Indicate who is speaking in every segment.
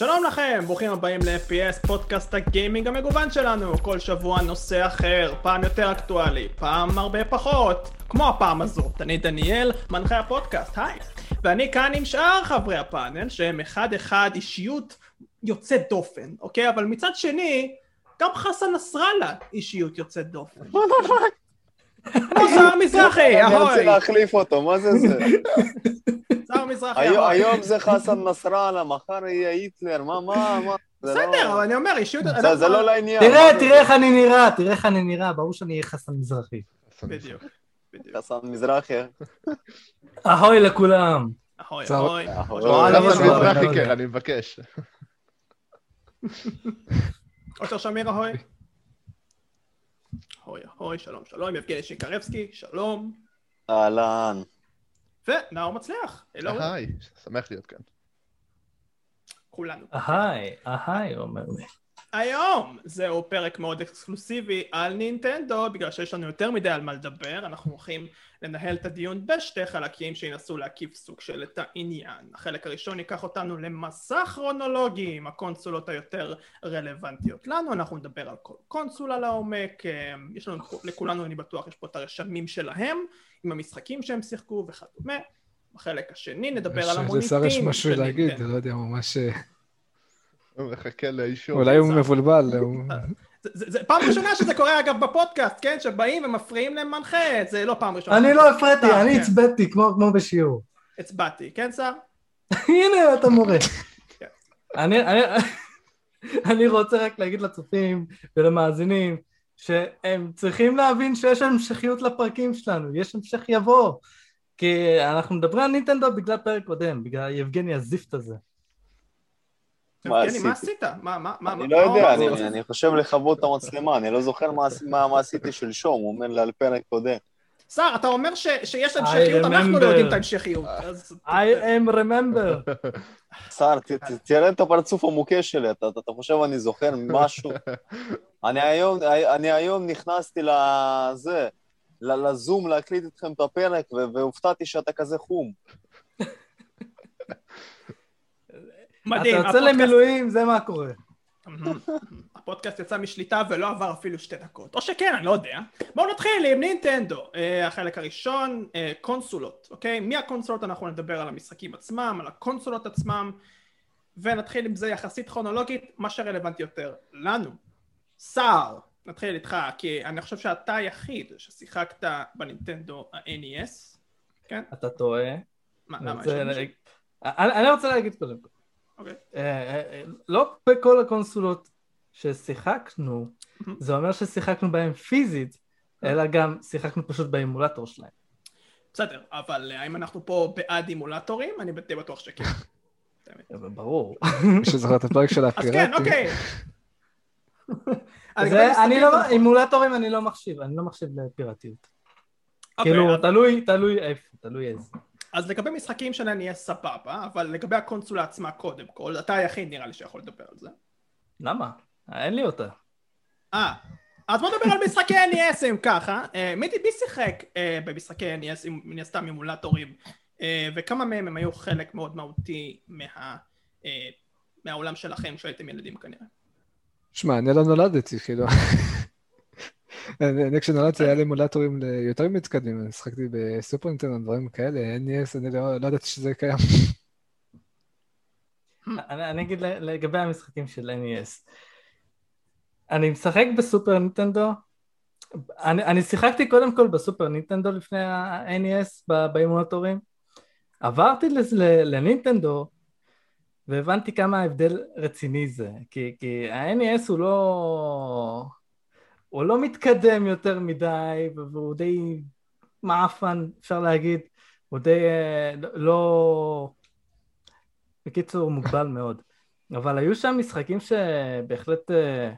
Speaker 1: שלום לכם, ברוכים הבאים ל-FPS, פודקאסט הגיימינג המגוון שלנו. כל שבוע נושא אחר, פעם יותר אקטואלי, פעם הרבה פחות. כמו הפעם הזו, אני דניאל, מנחה הפודקאסט, היי. ואני כאן עם שאר חברי הפאנל, שהם אחד-אחד אישיות יוצאת דופן, אוקיי? אבל מצד שני, גם חסן נסראללה אישיות יוצאת דופן. שר מזרחי,
Speaker 2: אני רוצה
Speaker 1: אהוי.
Speaker 2: להחליף אותו, מה זה זה?
Speaker 1: שר מזרחי,
Speaker 2: היום-
Speaker 1: אהוי.
Speaker 2: היום זה חסן נסראללה, מחר יהיה היטלר, מה, מה, מה? לא-
Speaker 1: בסדר, אבל אני אומר, אישיות...
Speaker 2: זה- לא לעניין.
Speaker 3: תראה, תראה איך אני נראה, תראה איך אני נראה, ברור שאני אהיה חסן מזרחי.
Speaker 1: בדיוק.
Speaker 2: חסן מזרחי.
Speaker 3: אהוי לכולם.
Speaker 1: אהוי, אהוי.
Speaker 2: אהוי.
Speaker 4: חסן מזרחי כן, אני מבקש.
Speaker 1: אושר שמיר, אהוי. אהוי, אהוי, שלום, שלום, יבגני שיקרבסקי, שלום.
Speaker 2: אהלן.
Speaker 1: ונאור מצליח, אלוהים,
Speaker 4: היי, שמח להיות כאן.
Speaker 1: כולנו.
Speaker 3: אהי, אהי, הוא אומר לי.
Speaker 1: היום זהו פרק מאוד אקסקלוסיבי על נינטנדו, בגלל שיש לנו יותר מדי על מה לדבר, אנחנו הולכים לנהל את הדיון בשתי חלקים שינסו להקיף סוג של את העניין. החלק הראשון ייקח אותנו למסע כרונולוגי עם הקונסולות היותר רלוונטיות לנו, אנחנו נדבר על כל קונסולה לעומק, אה, יש לנו, לכולנו אני בטוח יש פה את הרשמים שלהם, עם המשחקים שהם שיחקו וכדומה. בחלק השני נדבר על
Speaker 4: יש לשר יש
Speaker 1: המוניטין
Speaker 4: משהו להגיד,
Speaker 1: נינטנדו.
Speaker 4: לא יודע, ממש... אה, הוא מחכה לאישור.
Speaker 1: כן,
Speaker 4: אולי הוא מבולבל, הוא-
Speaker 1: זה, זה, פעם ראשונה שזה קורה אגב בפודקאסט, כן? שבאים ומפריעים למנחה, זה לא פעם ראשונה.
Speaker 3: אני לא הפרעתי, אני
Speaker 1: כן.
Speaker 3: הצבעתי כמו בשיעור.
Speaker 1: הצבעתי, כן שר?
Speaker 3: הנה, אתה מורה.
Speaker 1: כן.
Speaker 3: אני- אני- אני רוצה רק להגיד לצופים ולמאזינים שהם צריכים להבין שיש המשכיות לפרקים שלנו, יש המשך יבוא. כי אנחנו מדברים על נינטנדו בגלל פרק קודם, בגלל יבגני הזיפט הזה.
Speaker 2: מה עשיתי?
Speaker 1: עשית? מה, מה,
Speaker 2: אני לא יודע? אני- אני חושב לכבות את המצלמה, אני לא זוכר מה עש- מה מה עשיתי שלשום, הוא אומר לי על פרק קודם.
Speaker 1: שר, אתה אומר ש, שיש המשכיות, אנחנו. לא יודעים את ההמשכיות.
Speaker 3: I am remember.
Speaker 2: שר, תראה את הפרצוף המוכה שלי, אתה אתה חושב אני זוכר משהו? אני היום, אני היום נכנסתי לזה, לזום להקליט איתכם את הפרק, ו- והופתעתי שאתה כזה חום.
Speaker 1: מדהים.
Speaker 3: אתה יוצא למילואים, זה מה קורה.
Speaker 1: הפודקאסט יצא משליטה ולא עבר אפילו שתי דקות. או שכן, אני לא יודע. בואו נתחיל עם נינטנדו. אה, החלק הראשון, אה, קונסולות, אוקיי? מהקונסולות אנחנו נדבר על המשחקים עצמם, על הקונסולות עצמם, ונתחיל עם זה יחסית כרונולוגית, מה שרלוונטי יותר לנו. סער, נתחיל איתך, כי אני חושב שאתה היחיד ששיחקת בנינטנדו ה-NES, כן?
Speaker 3: אתה טועה.
Speaker 1: מה, למה? יש
Speaker 3: אני רוצה להגיד קודם כל.
Speaker 1: אוקיי.
Speaker 3: אה, אה, אה, לא בכל הקונסולות ששיחקנו. זה אומר ששיחקנו בהם פיזית, אלא גם שיחקנו פשוט באימולטור שלהם.
Speaker 1: בסדר, אבל האם אנחנו פה בעד אימולטורים? אני די בטוח שכן.
Speaker 3: ברור.
Speaker 4: מי שזוכר את הפרק של
Speaker 1: אז כן. אוקיי. משחקים
Speaker 3: לא. אימולטורים אני לא מחשיב, אני לא מחשיב לפיראטיות.
Speaker 1: אוקיי,
Speaker 3: כאילו, תלוי, תלוי איפה, תלוי איזה.
Speaker 1: אז לגבי משחקים שלהם נהיה סבבה, אבל לגבי הקונסולה עצמה קודם כל, אתה היחיד נראה לי שיכול לדבר על זה.
Speaker 3: למה? אין לי אותה.
Speaker 1: אה, אז בוא נדבר על משחקי NES אם ככה. אה, מי שיחק אה, במשחקי NES, עם- מן הסתם אימולטורים, אה, וכמה מהם הם היו חלק מאוד מהותי מה- מהעולם שלכם כשהייתם ילדים כנראה.
Speaker 4: שמע, אני לא נולדתי, כאילו. אני כשנולדתי היה לי אמולטורים יותר מתקדמים, אני שחקתי בסופר נינטנדו, דברים כאלה, NES, אני לא לא ידעתי שזה קיים.
Speaker 3: אני, אגיד לגבי המשחקים של NES. אני משחק בסופר ניטנדו. אני, אני שיחקתי קודם כל בסופר ניטנדו לפני ה-NES באימונטורים. עברתי לנינטנדו והבנתי כמה ההבדל רציני זה. כי, כי ה-NES הוא לא... הוא לא מתקדם יותר מדי והוא די מעפן, אפשר להגיד. הוא די אה, לא... בקיצור, הוא מוגבל מאוד. אבל היו שם משחקים שבהחלט אה,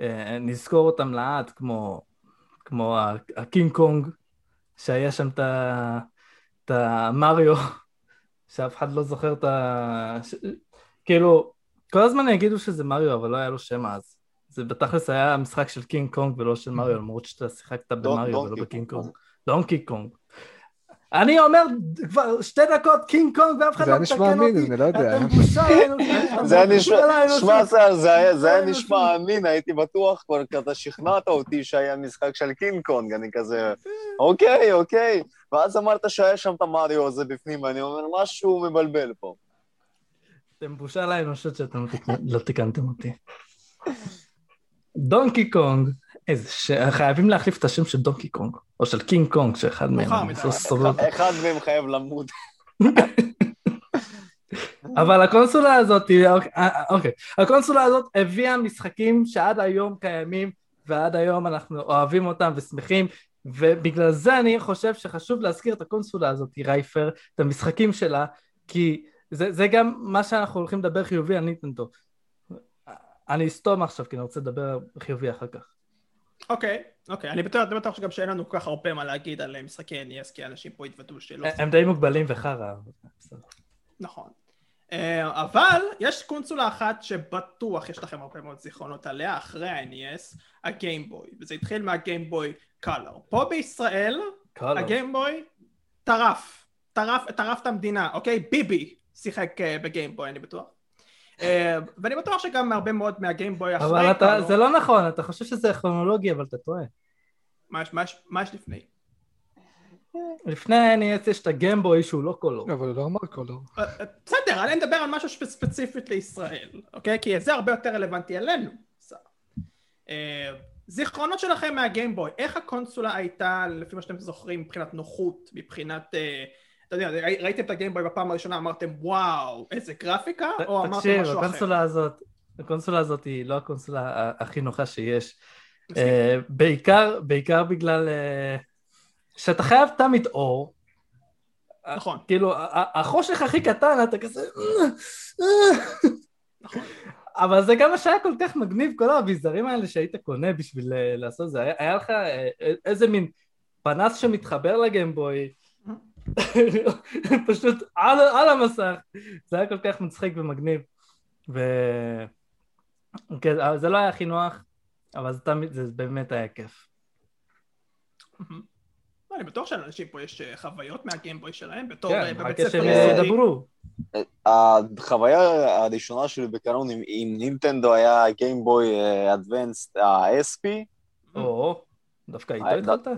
Speaker 3: אה, נזכור אותם לעד, כמו, כמו הקינג קונג, שהיה שם את המריו, שאף אחד לא זוכר את ה... ש... כאילו, כל הזמן יגידו שזה מריו, אבל לא היה לו שם אז. זה בתכלס היה משחק של קינג קונג ולא של מריו, למרות שאתה שיחקת במריו ולא בקינג
Speaker 2: קונג.
Speaker 3: דונקי קונג. אני אומר כבר שתי דקות קינג קונג ואף אחד
Speaker 4: זה
Speaker 3: לא
Speaker 4: היה נשמע
Speaker 3: מתקן
Speaker 4: אמין,
Speaker 3: אותי.
Speaker 4: אני לא יודע.
Speaker 3: אתם בושה לאנושות.
Speaker 2: זה היה נשמע, זה- זה היה- זה נשמע אמין, הייתי בטוח כבר, כי אתה שכנעת אותי שהיה משחק של קינג קונג, אני כזה, אוקיי, אוקיי. ואז אמרת שהיה שם את המריו הזה בפנים, ואני אומר, משהו מבלבל פה.
Speaker 3: אתם בושה לאנושות שאתם לא תקנ- לא תיקנתם אותי. דונקי קונג, איזה ש... חייבים להחליף את השם של דונקי קונג, או של קינג קונג, שאחד מהם. לא סובב.
Speaker 2: אחד מהם חייב למות.
Speaker 3: אבל הקונסולה הזאת, אוקיי, אה, אוקיי, הקונסולה הזאת הביאה משחקים שעד היום קיימים, ועד היום אנחנו אוהבים אותם ושמחים, ובגלל זה אני חושב שחשוב להזכיר את הקונסולה הזאת, רייפר, את המשחקים שלה, כי זה, זה גם מה שאנחנו הולכים לדבר חיובי על ניטנדו. אני אסתום עכשיו, כי אני רוצה לדבר חיובי אחר כך.
Speaker 1: אוקיי, אוקיי, אני בטוח שגם שאין לנו כל כך הרבה מה להגיד על משחקי NES, כי אנשים פה התוודו שלא...
Speaker 3: הם די מוגבלים וחרא.
Speaker 1: נכון. אה, אבל יש קונסולה אחת שבטוח יש לכם הרבה מאוד זיכרונות עליה, אחרי ה-NES, הגיימבוי, וזה התחיל מהגיימבוי קולר. פה בישראל. הגיימבוי טרף, טרף, טרף את המדינה, אוקיי? ביבי שיחק אה, בגיימבוי, אני בטוח. אה, ואני בטוח שגם הרבה מאוד מהגיימבוי אחרי
Speaker 3: אבל אתה,
Speaker 1: קולר-
Speaker 3: זה לא נכון, אתה חושב שזה כרונולוגי, אבל אתה טועה.
Speaker 1: מה יש- לפני?
Speaker 3: לפני ה-NES יש את הגיימבוי שהוא לא קולור.
Speaker 4: אבל הוא לא אמר קולור.
Speaker 1: אה, אה, בסדר, אני מדבר על משהו שפ- ספציפית לישראל, אוקיי? כי זה הרבה יותר רלוונטי אלינו. זיכרונות שלכם מהגיימבוי, איך הקונסולה הייתה, לפי מה שאתם זוכרים, מבחינת נוחות, מבחינת... אה, אתה יודע, ראי- ראיתם את הגיימבוי בפעם הראשונה, אמרתם וואו, איזה גרפיקה, או אמרתם
Speaker 3: תקשיב,
Speaker 1: משהו אחר?
Speaker 3: הקונסולה הזאת, הקונסולה הזאת היא לא הקונסולה הכי נוחה שיש. אה, בעיקר, בעיקר בגלל אה, שאתה חייב תמיד אור.
Speaker 1: נכון.
Speaker 3: כאילו, החושך הכי קטן, אתה כזה...
Speaker 1: נכון.
Speaker 3: אבל זה גם מה שהיה כל כך מגניב, כל האביזרים האלה שהיית קונה בשביל אה, לעשות זה. היה, לך אה, איזה מין פנס שמתחבר לגיימבוי, פשוט על, על המסך. זה היה כל כך מצחיק ומגניב. ו... כן, אבל זה לא היה הכי נוח, אבל זה תמיד, זה באמת היה כיף.
Speaker 1: אני בטוח שלאנשים פה יש אה, חוויות מהגיימבוי שלהם, בתור
Speaker 3: כן,
Speaker 1: אה, בבית
Speaker 3: רק
Speaker 1: ספר
Speaker 3: שהם
Speaker 1: יסודי.
Speaker 3: ידברו.
Speaker 2: החוויה הראשונה שלי בקרון עם, עם נינטנדו היה גיימבוי אדוונסט ה-SP,
Speaker 3: או, דווקא איתו התחלת?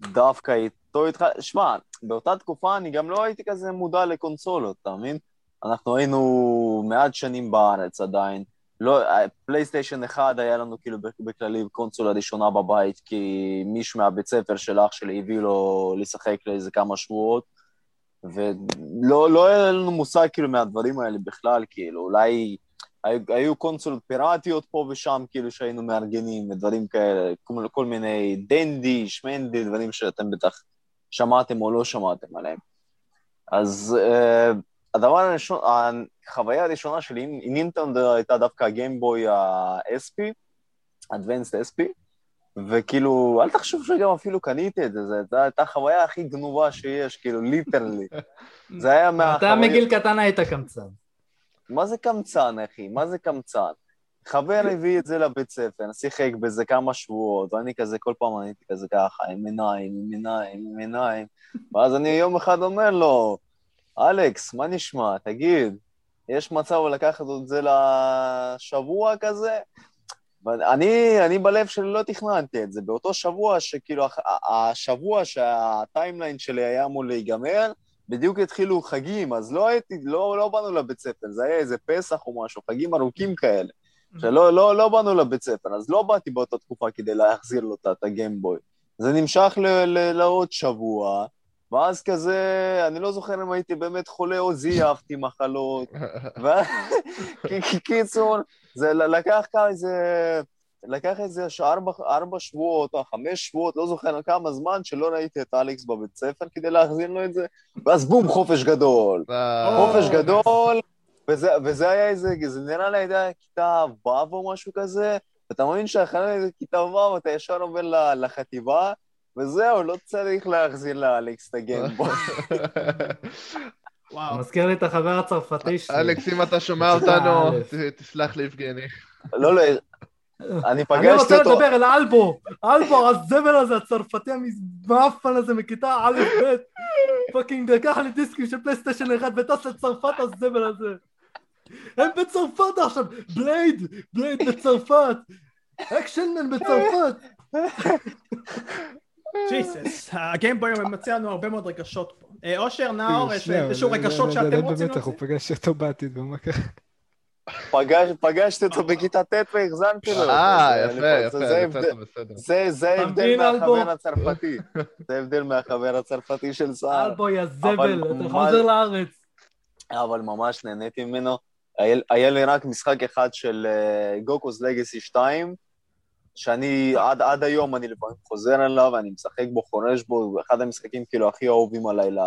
Speaker 2: דווקא איתו התחל... שמע, באותה תקופה אני גם לא הייתי כזה מודע לקונסולות, אתה מבין? אנחנו היינו מעט שנים בארץ עדיין. לא, פלייסטיישן אחד היה לנו כאילו בכללי קונסולה ראשונה בבית, כי מישהו מהבית ספר של אח שלי הביא לו לשחק לאיזה כמה שבועות, ולא לא היה לנו מושג כאילו מהדברים האלה בכלל, כאילו, אולי היו, היו קונסולות פיראטיות פה ושם, כאילו שהיינו מארגנים ודברים כאלה, כל, כל מיני דנדי, שמנדי, דברים שאתם בטח שמעתם או לא שמעתם עליהם. אז uh, הדבר הראשון, החוויה הראשונה שלי עם, נינטנדו הייתה דווקא הגיימבוי ה-SP, Advanced SP, וכאילו, אל תחשוב שגם אפילו קניתי את זה, זו הייתה החוויה הכי גנובה שיש, כאילו, ליטרלי. זה היה
Speaker 3: אתה
Speaker 2: מהחוויות...
Speaker 3: מגיל קטן היית קמצן.
Speaker 2: מה זה קמצן, אחי? מה זה קמצן? חבר הביא את זה לבית ספר, שיחק בזה כמה שבועות, ואני כזה, כל פעם הייתי כזה ככה, עם עיניים, עם עיניים, עם עיניים, ואז אני יום אחד אומר לו, אלכס, מה נשמע? תגיד, יש מצב לקחת את זה לשבוע כזה? ואני אני בלב שלי לא תכננתי את זה. באותו שבוע, שכאילו, השבוע שהטיימליין שלי היה אמור להיגמר, בדיוק התחילו חגים, אז לא הייתי, לא, לא באנו לבית ספר, זה היה איזה פסח או משהו, חגים ארוכים כאלה, שלא לא, לא באנו לבית ספר, אז לא באתי באותה תקופה כדי להחזיר לו את הגיימבוי. זה נמשך ל, ל, לעוד שבוע, ואז כזה, אני לא זוכר אם הייתי באמת חולה או זייפתי מחלות. קיצור, זה לקח איזה... לקח איזה ארבע, ארבע שבועות או חמש שבועות, לא זוכר כמה זמן, שלא ראיתי את אלכס בבית ספר כדי להחזיר לו את זה, ואז בום, חופש גדול. חופש גדול, וזה, וזה היה איזה, זה נראה לי הייתה כיתה ו' או משהו כזה, ואתה מבין שאחרי איזה כיתה ו' אתה ישר עובר לחטיבה, וזהו, לא צריך להחזיר לאלכס את הגיימבוי.
Speaker 1: וואו.
Speaker 3: מזכיר לי את החבר הצרפתי שלי.
Speaker 5: אלכס, אם אתה שומע אותנו, תסלח לי, יבגני.
Speaker 2: לא, לא, אני
Speaker 3: אני
Speaker 2: פגשתי
Speaker 3: רוצה
Speaker 2: אותו,
Speaker 3: לדבר אל אליו, אליו, הזבל הזה, הצרפתי המאפן הזה מכיתה א' ב', fucking לקח לי דיסקים של פלייסטיישן אחד וטס לצרפת הזבל הזה. הם בצרפת עכשיו, בלייד, בלייד בצרפת, אקשנמן בצרפת.
Speaker 1: ג'יסס, הגיימבוי מציע לנו הרבה מאוד רגשות פה. אה, אושר, נאור, יש איזשהו רגשות שאתם רוצים
Speaker 4: במתח, הוא
Speaker 1: להוציא?
Speaker 4: פגש אותו בעתיד, ומה קרה?
Speaker 2: פגש- פגשתי אותו בכיתה ט' והחזנתי לו.
Speaker 5: אה,
Speaker 2: זה-
Speaker 5: יפה,
Speaker 2: זה-
Speaker 5: יפה,
Speaker 2: זה
Speaker 3: אלבו?
Speaker 2: מהחבר הצרפתי. זה ההבדל מהחבר הצרפתי של סער.
Speaker 3: אלבו, יא
Speaker 2: אבל
Speaker 3: זבל, אתה חוזר לארץ.
Speaker 2: אבל ממש נהניתי ממנו. היה, היה לי רק משחק אחד של גוקוס לגאסי 2, שאני עד, עד היום אני לפעמים חוזר אליו, אני משחק בו, חורש בו, הוא אחד המשחקים כאילו הכי אהובים עליי ל...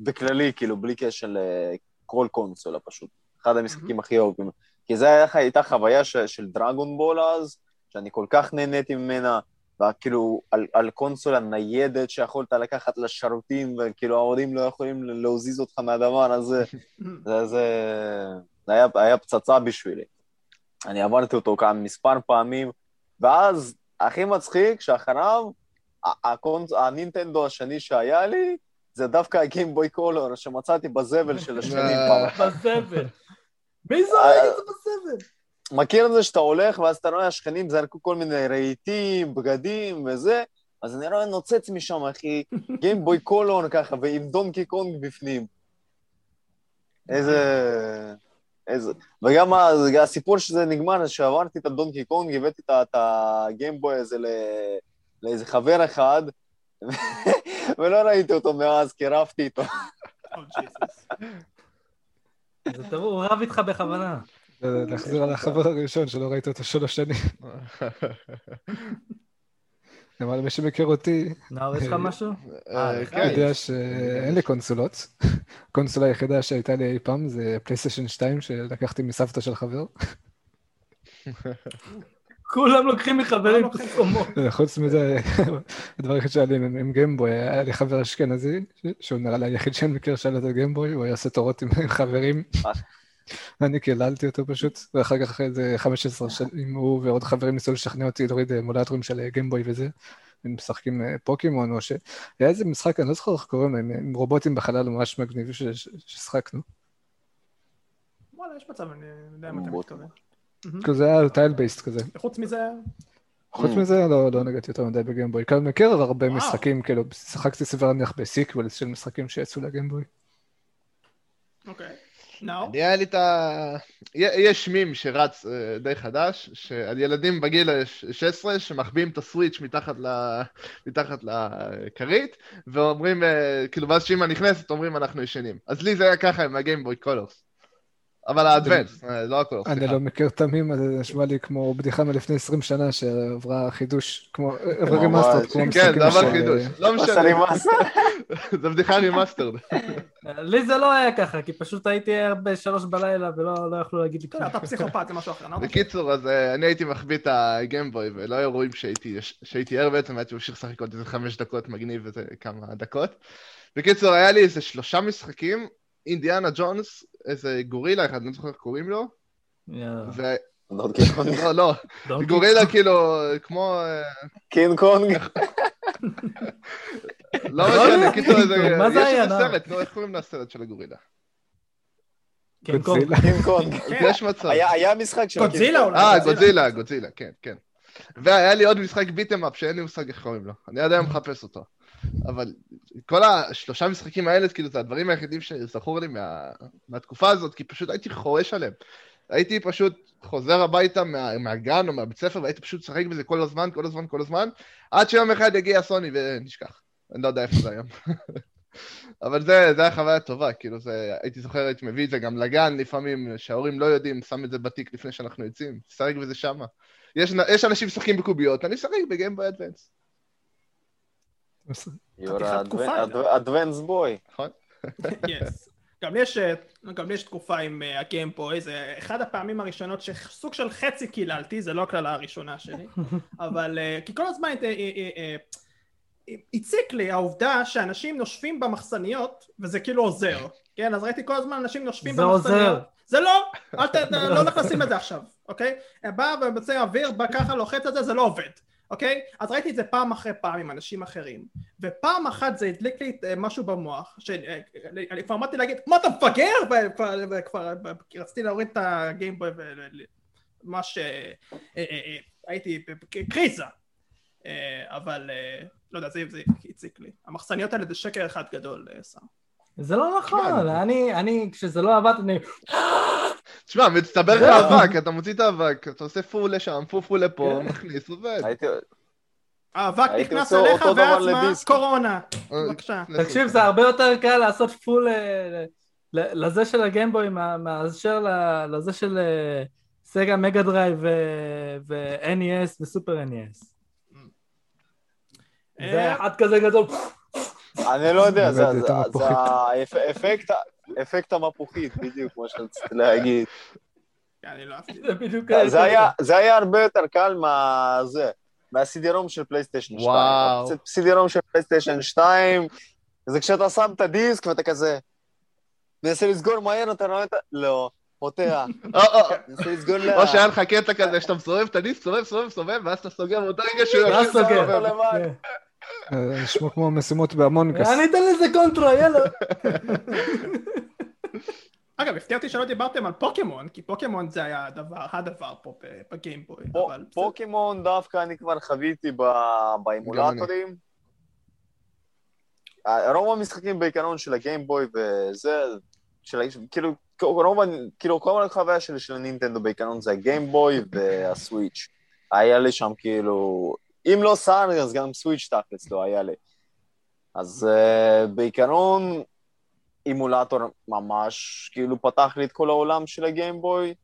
Speaker 2: בכללי, כאילו בלי קשר לכל קונסולה פשוט. אחד המשחקים הכי אהובים. כי זו הייתה חוויה ש, של דרגון בול אז, שאני כל כך נהניתי ממנה, וכאילו על, על קונסולה ניידת שיכולת לקחת לשירותים, וכאילו ההורים לא יכולים להזיז אותך מהדבר הזה. זה, זה, היה, היה פצצה בשבילי. אני עברתי אותו כאן מספר פעמים, ואז הכי מצחיק שאחריו, הקונס, הנינטנדו השני שהיה לי, זה דווקא הגיימבוי קולור שמצאתי בזבל של השכנים פעם.
Speaker 3: בזבל. מי את זה בזבל?
Speaker 2: מכיר את זה שאתה הולך ואז אתה רואה השכנים זרקו כל מיני רהיטים, בגדים וזה, אז אני רואה נוצץ משם, אחי, גיימבוי קולור ככה, ועם דונקי קונג בפנים. איזה... איזה... וגם הסיפור שזה נגמר, שעברתי את הדונקי קונג, הבאתי את הגיימבוי הזה ל- לאיזה חבר אחד, ולא ראיתי אותו מאז, כי רבתי איתו.
Speaker 1: Jesus.
Speaker 3: זה טוב, הוא רב איתך בכוונה.
Speaker 4: להחזיר על החבר הראשון שלא ראית אותו שלוש שנים. אבל מי שמכיר אותי,
Speaker 3: נאור, יש לך משהו?
Speaker 5: אה,
Speaker 3: לך
Speaker 5: כן.
Speaker 4: יודע שאין לי קונסולות. הקונסולה היחידה שהייתה לי אי פעם זה פלייסטיישן 2 שלקחתי מסבתא של חבר.
Speaker 3: כולם לוקחים מחברים. פרסומות.
Speaker 4: חוץ מזה, הדבר היחיד שהיה לי עם גיימבוי, היה לי חבר אשכנזי, שהוא נראה לי היחיד שאני מכיר שהיה לו את הגיימבוי, הוא היה עושה תורות עם חברים. אני קיללתי אותו פשוט, ואחר כך אחרי איזה 15 שנים הוא ועוד חברים ניסו לשכנע אותי להוריד אמולטורים של גיימבוי וזה. הם משחקים אה, פוקימון, או ש... היה איזה משחק, אני לא זוכר איך קוראים להם, עם רובוטים בחלל ממש ש- ששחקנו.
Speaker 1: וואלה, יש מצב, אני יודע מה אתה. מתכוון.
Speaker 4: כזה היה tail beast כזה.
Speaker 1: וחוץ מזה,
Speaker 4: חוץ
Speaker 2: Mm.
Speaker 4: מזה לא, לא נגעתי יותר מדי בגיימבוי. כאן מכיר הרבה. משחקים, כאילו, שיחקתי סביבה נניח ב sequels של משחקים שיצאו לגיימבוי.
Speaker 1: אוקיי. נאור?
Speaker 5: אני היה לי את ה... יש מים שרץ אה, די חדש, שעל ילדים בגיל ה-16 שמחביאים את הסוויץ' מתחת ל- מתחת לכרית, ואומרים, אה, כאילו, ואז כשאמא נכנסת, אומרים אנחנו ישנים. אז לי זה היה ככה עם הגיימבוי קולורס. אבל האדוונס, אה, לא הקולורס,
Speaker 4: אני. לא מכיר את המים, זה נשמע לי כמו בדיחה מלפני 20 שנה שעברה חידוש, כמו, עברה remastered, כמו
Speaker 5: כן,
Speaker 4: משחקים
Speaker 5: זה עבר
Speaker 4: של-
Speaker 5: חידוש. לא משנה. זה בדיחה remastered.
Speaker 3: לי זה לא היה ככה, כי פשוט הייתי בשלוש בלילה ולא לא יכלו להגיד לי כלום.
Speaker 1: אתה פסיכופת, זה משהו אחר. נאור?
Speaker 5: בקיצור, אז אה, אני הייתי מחביא את הגיימבוי, ולא היו רואים שהייתי שהייתי ער בעצם, הייתי ממשיך לשחק עוד איזה חמש דקות מגניב איזה כמה דקות. בקיצור, היה לי איזה שלושה משחקים, אינדיאנה ג'ונס, איזה גורילה אחד, אני לא זוכר איך קוראים לו. לא, לא, גורילה כאילו, כמו... אה,
Speaker 2: קינג קונג.
Speaker 5: לא משנה, קיצור, איזה...
Speaker 3: מה זה
Speaker 5: יש? סרט, נו, איך קוראים לסרט של הגורילה?
Speaker 3: קינג קונג.
Speaker 4: גודזילה.
Speaker 2: קינג קונג.
Speaker 5: יש מצב.
Speaker 2: היה משחק של
Speaker 1: גודזילה. אולי.
Speaker 5: אה,
Speaker 1: גודזילה.
Speaker 5: גודזילה, כן, כן. והיה לי עוד משחק ביטם אפ שאין לי מושג איך קוראים לו. אני עד היום מחפש אותו. אבל כל השלושה משחקים האלה, כאילו, זה הדברים היחידים שזכור לי מה, מהתקופה הזאת, כי פשוט הייתי חורש עליהם. הייתי פשוט חוזר הביתה מה, מהגן או מהבית ספר, והייתי פשוט משחק בזה כל הזמן, כל הזמן, כל הזמן, עד שיום אחד יגיע סוני ונשכח. אני לא יודע איפה זה היום. אבל זה, זה היה חוויה טובה, כאילו, זה, הייתי זוכר, הייתי מביא את זה גם לגן לפעמים, שההורים לא יודעים, שם את זה בתיק לפני שאנחנו יוצאים, תשחק בזה שמה. יש, יש אנשים משחקים בקוביות, אני אשחק בגיימבוי אדוונס,
Speaker 1: תקופה,
Speaker 2: אדוונס בוי.
Speaker 5: נכון?
Speaker 1: Yes. גם לי יש, גם לי יש תקופה עם אה, הגיימבוי, זה אחד הפעמים הראשונות שסוג של חצי קיללתי, זה לא הקללה הראשונה שלי, אבל אה, כי כל הזמן אה, הציק לי העובדה שאנשים נושפים במחסניות, וזה כאילו עוזר, כן? אז ראיתי כל הזמן אנשים נושפים
Speaker 3: זה
Speaker 1: במחסניות.
Speaker 3: עוזר.
Speaker 1: זה לא, אל ת... לא נכנסים לזה עכשיו, אוקיי? בא ומוצא אוויר, בא ככה לוחץ על זה, זה לא עובד. אוקיי? אז ראיתי את זה פעם אחרי פעם עם אנשים אחרים ופעם אחת זה הדליק לי אה, משהו במוח שאני כבר אמרתי להגיד מה אתה מפגר? וכבר רציתי להוריד את הגיימבוי וממש הייתי בקריזה אבל לא יודע זה הציק לי המחסניות האלה זה שקר אחד גדול סם
Speaker 3: זה לא נכון, אני, אני, כשזה לא עבד, אני...
Speaker 5: תשמע, מצטבר לך אבק, אתה מוציא את האבק, אתה עושה פו לשם, פו פו לפה,
Speaker 2: כן.
Speaker 5: מכניס, עובד.
Speaker 1: האבק נכנס אליך ואז מה? קורונה.
Speaker 5: אה,
Speaker 1: בבקשה.
Speaker 3: תקשיב, זה הרבה יותר קל לעשות פו אה, לזה של ה Game Boy מאשר לזה של אה, Sega Mega Drive ו-NES וסופר NES. זה אחד כזה גדול.
Speaker 2: אני לא יודע, זה. האפקט המפוחית, בדיוק כמו שרציתי להגיד.
Speaker 1: לא אהבתי.
Speaker 3: זה
Speaker 2: היה- הרבה יותר קל מה... זה, מה CD-ROM של פלייסטיישן 2.
Speaker 5: וואו.
Speaker 2: CD-ROM של פלייסטיישן 2, זה כשאתה שם את הדיסק ואתה כזה... מנסה לסגור מהר, אתה רואה את ה... לא, פותח.
Speaker 5: או,
Speaker 2: מנסה לסגור לאט.
Speaker 5: או שהיה לך קטע כזה שאתה מסובב את הדיסק, סובב, סובב, סובב, ואז אתה סוגר באותו רגע שהוא יושב
Speaker 3: סוגר.
Speaker 5: סובב.
Speaker 4: אה, נשמע כמו משימות בהמונקאסט.
Speaker 3: אני אתן לזה קונטרה, יאללה.
Speaker 1: אגב, הפתיע אותי שלא דיברתם על פוקימון, כי פוקימון זה היה הדבר, הדבר פה בגיימבוי.
Speaker 2: פוקימון דווקא אני כבר חוויתי באימולטורים. אה, רוב המשחקים בעיקרון של הגיימבוי וזה, של, ה- כאילו, רוב, כאילו כל החוויה שלי של הנינטנדו בעיקרון זה הגיימבוי והסוויץ'. היה לי שם כאילו, אם לא סאר אז גם סוויץ' תכלס לא היה לי. אז uh, בעיקרון אימולטור ממש כאילו פתח לי את כל העולם של הגיימבוי.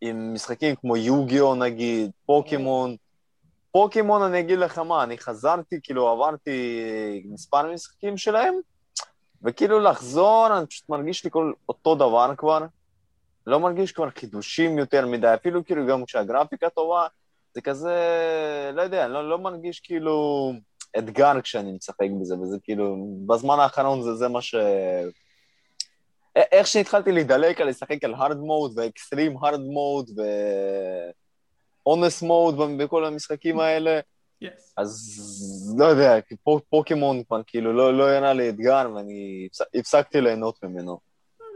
Speaker 2: עם משחקים כמו יוגיו נגיד, פוקימון. פוקימון, אני אגיד לך מה, אני חזרתי, כאילו עברתי מספר משחקים שלהם, וכאילו לחזור, אני פשוט מרגיש לי כל אותו דבר כבר. לא מרגיש כבר חידושים יותר מדי, אפילו כאילו גם כשהגרפיקה טובה, זה כזה, לא יודע, לא, לא מרגיש כאילו אתגר כשאני משחק בזה, וזה כאילו, בזמן האחרון זה, זה מה ש... איך שהתחלתי להידלק על לשחק על hard mode ואקסטרים hard mode ו-honest mode בכל המשחקים האלה,
Speaker 1: Yes.
Speaker 2: אז לא יודע, כי פו- פוקימון כבר כאילו לא, לא הראה לי אתגר ואני הפס- הפסקתי ליהנות ממנו.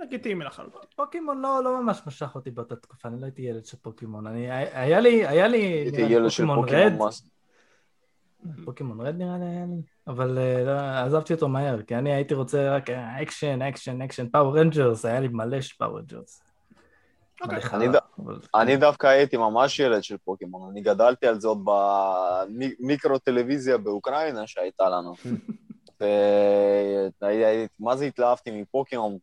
Speaker 1: לגיטימי לחלוטין.
Speaker 3: פוקימון לא לא ממש משך אותי באותה תקופה, אני לא הייתי ילד של פוקימון. אני- היה לי, היה לי...
Speaker 2: הייתי ילד של
Speaker 3: פוקימון Pokemon
Speaker 2: Red.
Speaker 3: Pokemon Red נראה לי היה לי, אבל אה, לא, עזבתי אותו מהר, כי אני הייתי רוצה רק אקשן, אקשן, אקשן, Power Rangers, היה לי מלא של Rangers.
Speaker 1: אוקיי.
Speaker 3: אבל-
Speaker 2: אני דווקא הייתי ממש ילד של פוקימון, אני גדלתי על זה עוד במיקרו טלוויזיה באוקראינה שהייתה לנו. והייתי, מה זה התלהבתי מפוקימון,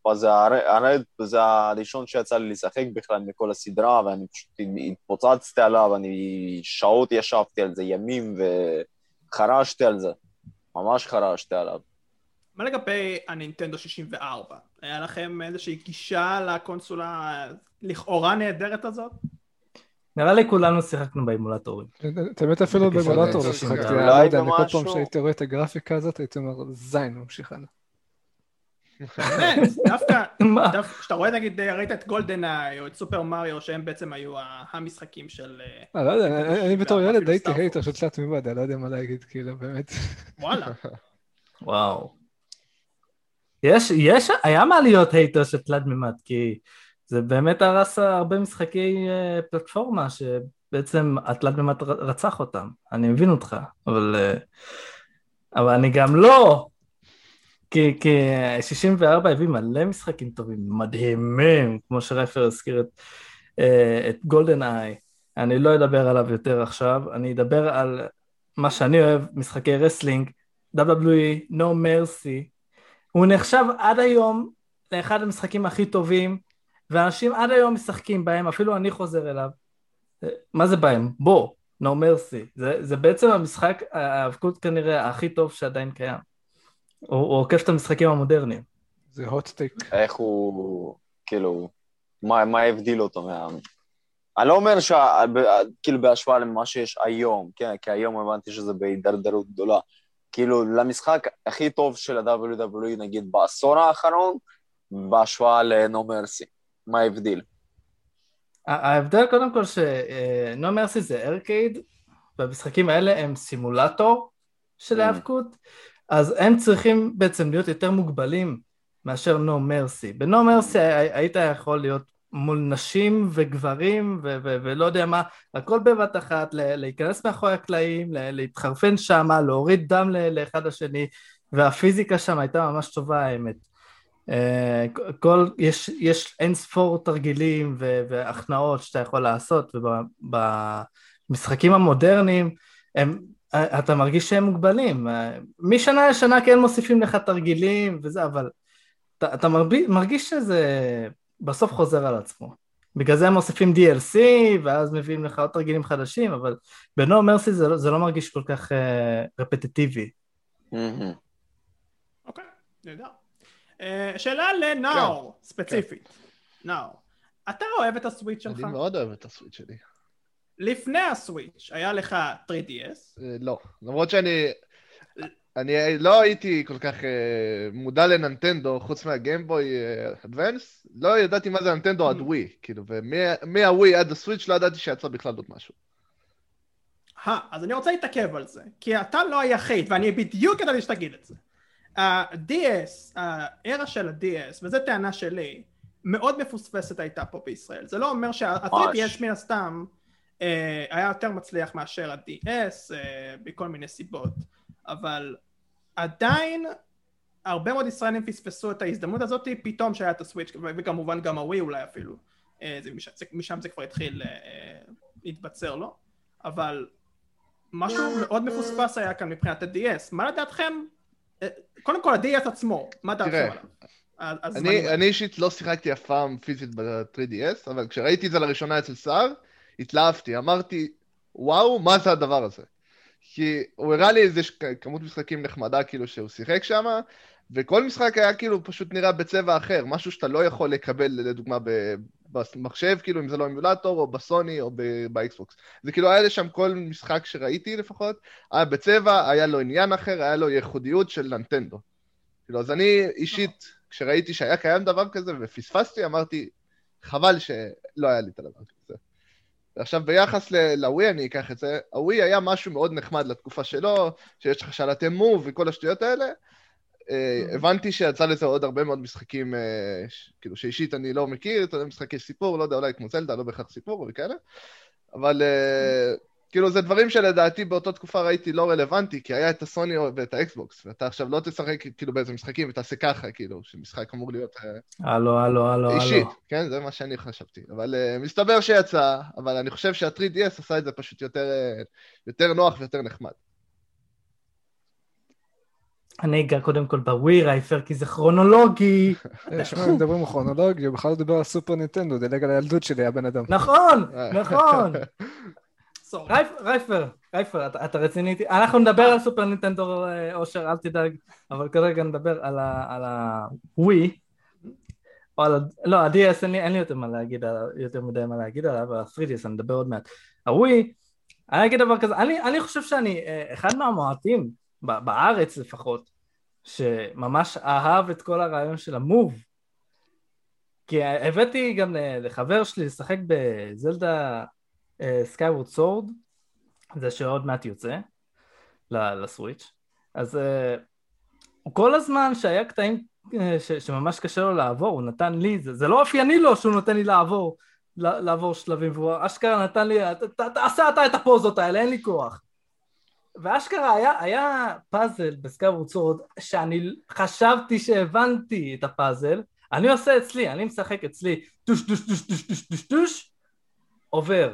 Speaker 2: הרד, זה הראשון שיצא לי לשחק בכלל מכל הסדרה, ואני פשוט התפוצצתי עליו, אני שעות ישבתי על זה, ימים, וחרשתי על זה, ממש חרשתי עליו.
Speaker 1: מה לגבי הנינטנדו 64? היה לכם איזושהי גישה לקונסולה לכאורה נהדרת הזאת?
Speaker 3: נראה לי כולנו שיחקנו באימולטורים.
Speaker 4: את האמת אפילו
Speaker 3: בקשר
Speaker 4: באמולטור לא שיחקתי, לא יודע, אני כל פעם שהייתי רואה את הגרפיקה הזאת הייתי אומר, זין, ממשיך הלאה.
Speaker 1: באמת, דווקא, כשאתה רואה נגיד, ראית את GoldenEye או את סופר מריו, שהם בעצם היו המשחקים של... אה,
Speaker 4: אה, לא יודע, אני- בתור ילד הייתי. hater של תלת מימד, אני לא יודע מה להגיד, כאילו, באמת.
Speaker 1: וואלה.
Speaker 3: וואו. יש, יש, היה מה להיות hater של תלת מימד, כי זה באמת הרס הרבה משחקי אה, פלטפורמה שבעצם התלת ר- רצח אותם. אני מבין אותך, אבל, אה, אבל אני גם לא. כי, כי 64 הביא מלא משחקים טובים, מדהימים, כמו שרפר הזכיר את, אה, את GoldenEye. אני לא אדבר עליו יותר עכשיו, אני אדבר על מה שאני אוהב, משחקי wrestling, WWE, No Mercy, הוא נחשב עד היום לאחד המשחקים הכי טובים, ואנשים עד היום משחקים בהם, אפילו אני חוזר אליו. מה זה בהם? בוא, No Mercy. זה, זה בעצם המשחק, ההאבקות כנראה הכי טוב שעדיין קיים. הוא, הוא עוקף את המשחקים המודרניים.
Speaker 4: זה hot take.
Speaker 2: איך הוא, כאילו, מה, מה הבדיל אותו מה... אני לא אומר ש... כאילו בהשוואה למה שיש היום, כן, כי היום הבנתי שזה בהידרדרות גדולה. כאילו, למשחק הכי טוב של ה-WWE, נגיד, בעשור האחרון, בהשוואה ל-No Mercy. מה ההבדיל?
Speaker 3: ההבדל קודם כל שנו מרסי זה ארקייד, והמשחקים האלה הם סימולטור של
Speaker 2: Mm.
Speaker 3: האבקות, אז הם צריכים בעצם להיות יותר מוגבלים מאשר נו מרסי. בנו מרסי היית יכול להיות מול נשים וגברים ו- ו- ולא יודע מה, הכל בבת אחת, ל- להיכנס מאחורי הקלעים, ל- להתחרפן שם, להוריד דם ל- לאחד השני, והפיזיקה שם הייתה ממש טובה האמת. אה, כל, יש, יש אין ספור תרגילים ו- והכנעות שאתה יכול לעשות, ובמשחקים המודרניים הם, אתה מרגיש שהם מוגבלים. אה, משנה לשנה כן מוסיפים לך תרגילים וזה, אבל אתה, אתה מרגיש, שזה בסוף חוזר על עצמו. בגלל זה הם מוסיפים DLC, ואז מביאים לך עוד תרגילים חדשים, אבל בנו מרסי זה, לא- זה לא מרגיש כל כך uh, רפטטיבי.
Speaker 1: אוקיי, נהדר. אה, שאלה לנאור, ספציפית. נאור, אתה אוהב את הסוויץ' שלך?
Speaker 5: אני מאוד אוהב את הסוויץ' שלי.
Speaker 1: לפני הסוויץ', היה לך 3DS,
Speaker 5: אה, לא, למרות שאני... אני לא הייתי כל כך אה, מודע לננטנדו, חוץ מהגיימבוי אדוונס, לא ידעתי מה זה ננטנדו עד
Speaker 1: Mm.
Speaker 5: ווי, כאילו, ומהווי עד הסוויץ' לא ידעתי שיצא בכלל עוד משהו.
Speaker 1: אה, אז אני רוצה להתעכב על זה, כי אתה לא היחיד, ואני בדיוק ידעתי שתגיד את זה. ה-DS, הארה של ה-DS, וזו טענה שלי, מאוד מפוספסת הייתה פה בישראל. זה לא אומר שה-3DS מן הסתם אה, היה יותר מצליח מאשר ה-DS, אה, בכל מיני סיבות, אבל עדיין הרבה מאוד ישראלים פספסו את ההזדמנות הזאת פתאום שהיה את הסוויץ', וכמובן גם הווי אולי אפילו. אה, זה משם, זה, משם זה כבר התחיל אה, להתבצר לו, אבל משהו מאוד מפוספס היה כאן מבחינת ה-DS. מה לדעתכם, אה, קודם כל ה-DS עצמו, מה דעתכם עליו?
Speaker 5: אני. אני אישית לא שיחקתי אף פעם פיזית ב-3DS, אבל כשראיתי את זה לראשונה אצל סער, התלהבתי, אמרתי, וואו, מה זה הדבר הזה? כי הוא הראה לי איזה כמות משחקים נחמדה כאילו שהוא שיחק שם, וכל משחק היה כאילו פשוט נראה בצבע אחר, משהו שאתה לא יכול לקבל לדוגמה במחשב, כאילו אם זה לא אמולטור, או בסוני, או באקסבוקס. זה כאילו היה לשם כל משחק שראיתי לפחות, היה בצבע, היה לו עניין אחר, היה לו ייחודיות של נינטנדו. כאילו, אז אני אישית, כשראיתי שהיה קיים דבר כזה ופספסתי, אמרתי, חבל שלא היה לי את הדבר כזה. עכשיו, ביחס לווי אני אקח את זה, הווי היה משהו מאוד נחמד לתקופה שלו, שיש לך שלטי Move וכל השטויות האלה. אה, הבנתי שיצא לזה עוד הרבה מאוד משחקים, אה, כאילו שאישית אני לא מכיר, אתה יודע, משחקי סיפור, לא יודע, אולי כמו זלדה, לא בהכרח סיפור וכאלה, אבל אה, כאילו זה דברים שלדעתי באותה תקופה ראיתי לא רלוונטי, כי היה את הסוני ואת האקסבוקס, ואתה עכשיו לא תשחק כאילו באיזה משחקים ותעשה ככה, כאילו, שמשחק אמור להיות
Speaker 3: הלו, הלו, הלו,
Speaker 5: אישית. כן, זה מה שאני חשבתי. אבל uh, מסתבר שיצא, אבל אני חושב שה-3DS עשה את זה פשוט יותר, יותר נוח ויותר נחמד.
Speaker 3: אני אגע קודם כל בווי רייפר, כי זה כרונולוגי.
Speaker 4: שמע, אם מדברים על כרונולוגיה, הוא בכלל לא דיבר על סופר נינטנדו, דילג על הילדות שלי, הבן אדם.
Speaker 3: נכון. נכון. רייפר, רייפר, אתה, רציני איתי? אנחנו נדבר על סופר נינטנדו, אה, אושר, אל תדאג, אבל כרגע נדבר על הווי. או על ה... לא, ה-DS אין לי, אין לי יותר, מה להגיד, עליו- יותר מדי מה להגיד עליו, אבל ה-3DS אני אדבר עוד מעט. הווי, אני אגיד דבר כזה, אני, אני חושב שאני אה, אחד מהמועטים, בארץ לפחות, שממש אהב את כל הרעיון של ה Move. כי הבאתי גם לחבר שלי לשחק ב Zelda Skyward Sword, זה שעוד מעט יוצא ל Switch, אז אה, כל הזמן שהיה קטעים אה, ש- שממש קשה לו לעבור, הוא נתן לי, זה, זה לא אופייני לו שהוא נותן לי לעבור, לעבור שלבים, והוא אשכרה נתן לי, "ת- ת- תעשה אתה את הפוזות האלה, אין לי כוח. ואשכרה היה, היה פאזל ב Skyward Sword שאני חשבתי שהבנתי את הפאזל, אני עושה אצלי, אני משחק אצלי, טוש טוש טוש טוש טוש טוש טוש, עובר.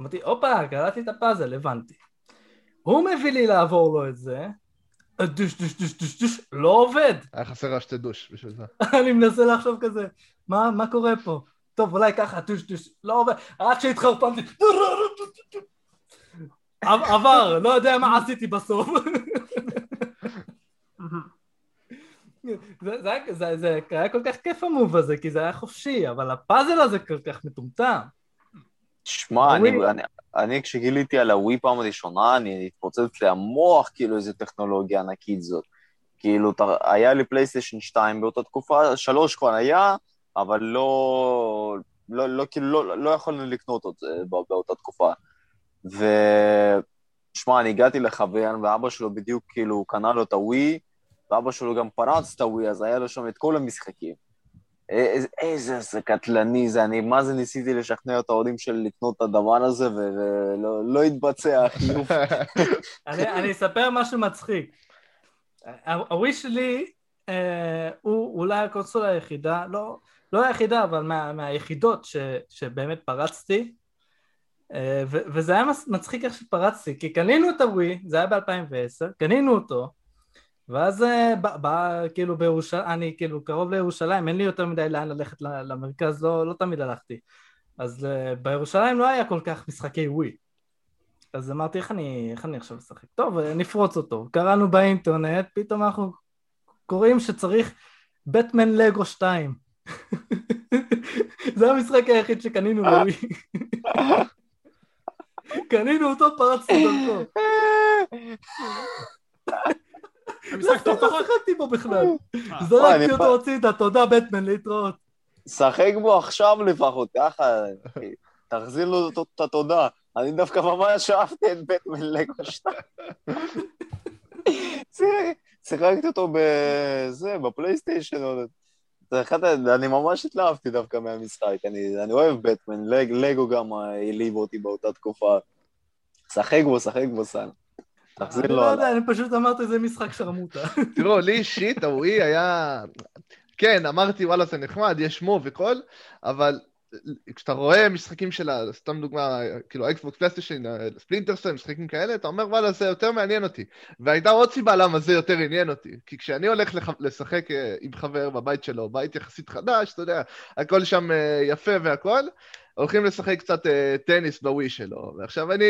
Speaker 3: אמרתי, הופה, קראתי את הפאזל, הבנתי. הוא מביא לי לעבור לו את זה, דוש דוש דוש דוש דוש, לא עובד.
Speaker 5: היה חסר רק שתי דוש בשביל זה.
Speaker 3: אני מנסה לחשוב כזה, מה, מה קורה פה? טוב, אולי ככה, טוש טוש, לא עובד, עד שהתחרפנתי, עבר, לא יודע מה עשיתי בסוף. זה, זה, זה, זה היה כל כך כיף המוב הזה, כי זה היה חופשי, אבל הפאזל הזה כל כך מטומטם.
Speaker 2: שמע, אני. אני, אני כשגיליתי על הווי פעם ראשונה, אני התפוצץ לי המוח, כאילו, איזה טכנולוגיה ענקית זאת. כאילו, היה לי פלייסטיישן 2 באותה תקופה, 3 כבר היה, אבל לא, לא, לא, כאילו, לא, לא יכולנו לקנות את זה בא- באותה תקופה. ו... שמע, אני הגעתי לחבר, ואבא שלו בדיוק, כאילו, קנה לו את הווי, ואבא שלו גם פרץ את הווי, אז היה לו שם את כל המשחקים. איזה, איזה זה קטלני זה, אני מה זה ניסיתי לשכנע את ההורים שלי לקנות את הדבר הזה, ולא לא התבצע החיוב.
Speaker 3: אני, אספר משהו מצחיק. הווי שלי אה, הוא אולי הקונסולה היחידה, לא, לא היחידה, אבל מה, מהיחידות שבאמת פרצתי. אה, וזה היה מצחיק איך שפרצתי, כי קנינו את הווי, זה היה ב-2010, קנינו אותו, ואז אה, בא, בא כאילו בירושלים, אני כאילו קרוב לירושלים, אין לי יותר מדי לאן ללכת למרכז, לא, לא תמיד הלכתי. אז אה, בירושלים לא היה כל כך משחקי ווי. אז אמרתי, איך אני, איך אני עכשיו אשחק? טוב, נפרוץ אותו. קראנו באינטרנט, פתאום אנחנו קוראים שצריך בטמן לגו 2. זה המשחק היחיד שקנינו לווי. קנינו אותו, פרצנו דרכו.
Speaker 1: המשחק טוב
Speaker 3: לא
Speaker 1: פחות?
Speaker 3: שיחקתי בו בכלל.
Speaker 1: אה,
Speaker 3: זרקתי אותו הצידה, תודה בטמן, להתראות.
Speaker 2: שחק בו עכשיו לפחות, ככה, תחזיר לו את- את התודה. אני דווקא ממש אהבתי את בטמן לגו 2. שיחקתי אותו בזה, בפלייסטיישן. עוד. זה אחד, ה- אני ממש התלהבתי דווקא מהמשחק, אני, אני אוהב בטמן, לג, לגו גם העליב אותי באותה תקופה. שחק בו, שחק בו, סן. תחזיר
Speaker 3: אני
Speaker 2: לו
Speaker 3: לא
Speaker 2: עליו.
Speaker 3: יודע, אני פשוט אמרתי, זה משחק שרמוטה.
Speaker 5: תראו, לי אישית, הווי היה... כן, אמרתי, וואלה, זה נחמד, יש Move והכל, אבל כשאתה רואה משחקים של, סתם דוגמה, כאילו אקסבוקס פלייסטיישן, Splinter Cell, משחקים כאלה, אתה אומר, וואלה, זה יותר מעניין אותי. והייתה עוד סיבה למה זה יותר עניין אותי. כי כשאני הולך לח... לשחק אה, עם חבר בבית שלו, בית יחסית חדש, אתה יודע, הכל שם אה, יפה והכל, הולכים לשחק קצת אה, טניס בווי שלו. ועכשיו אני,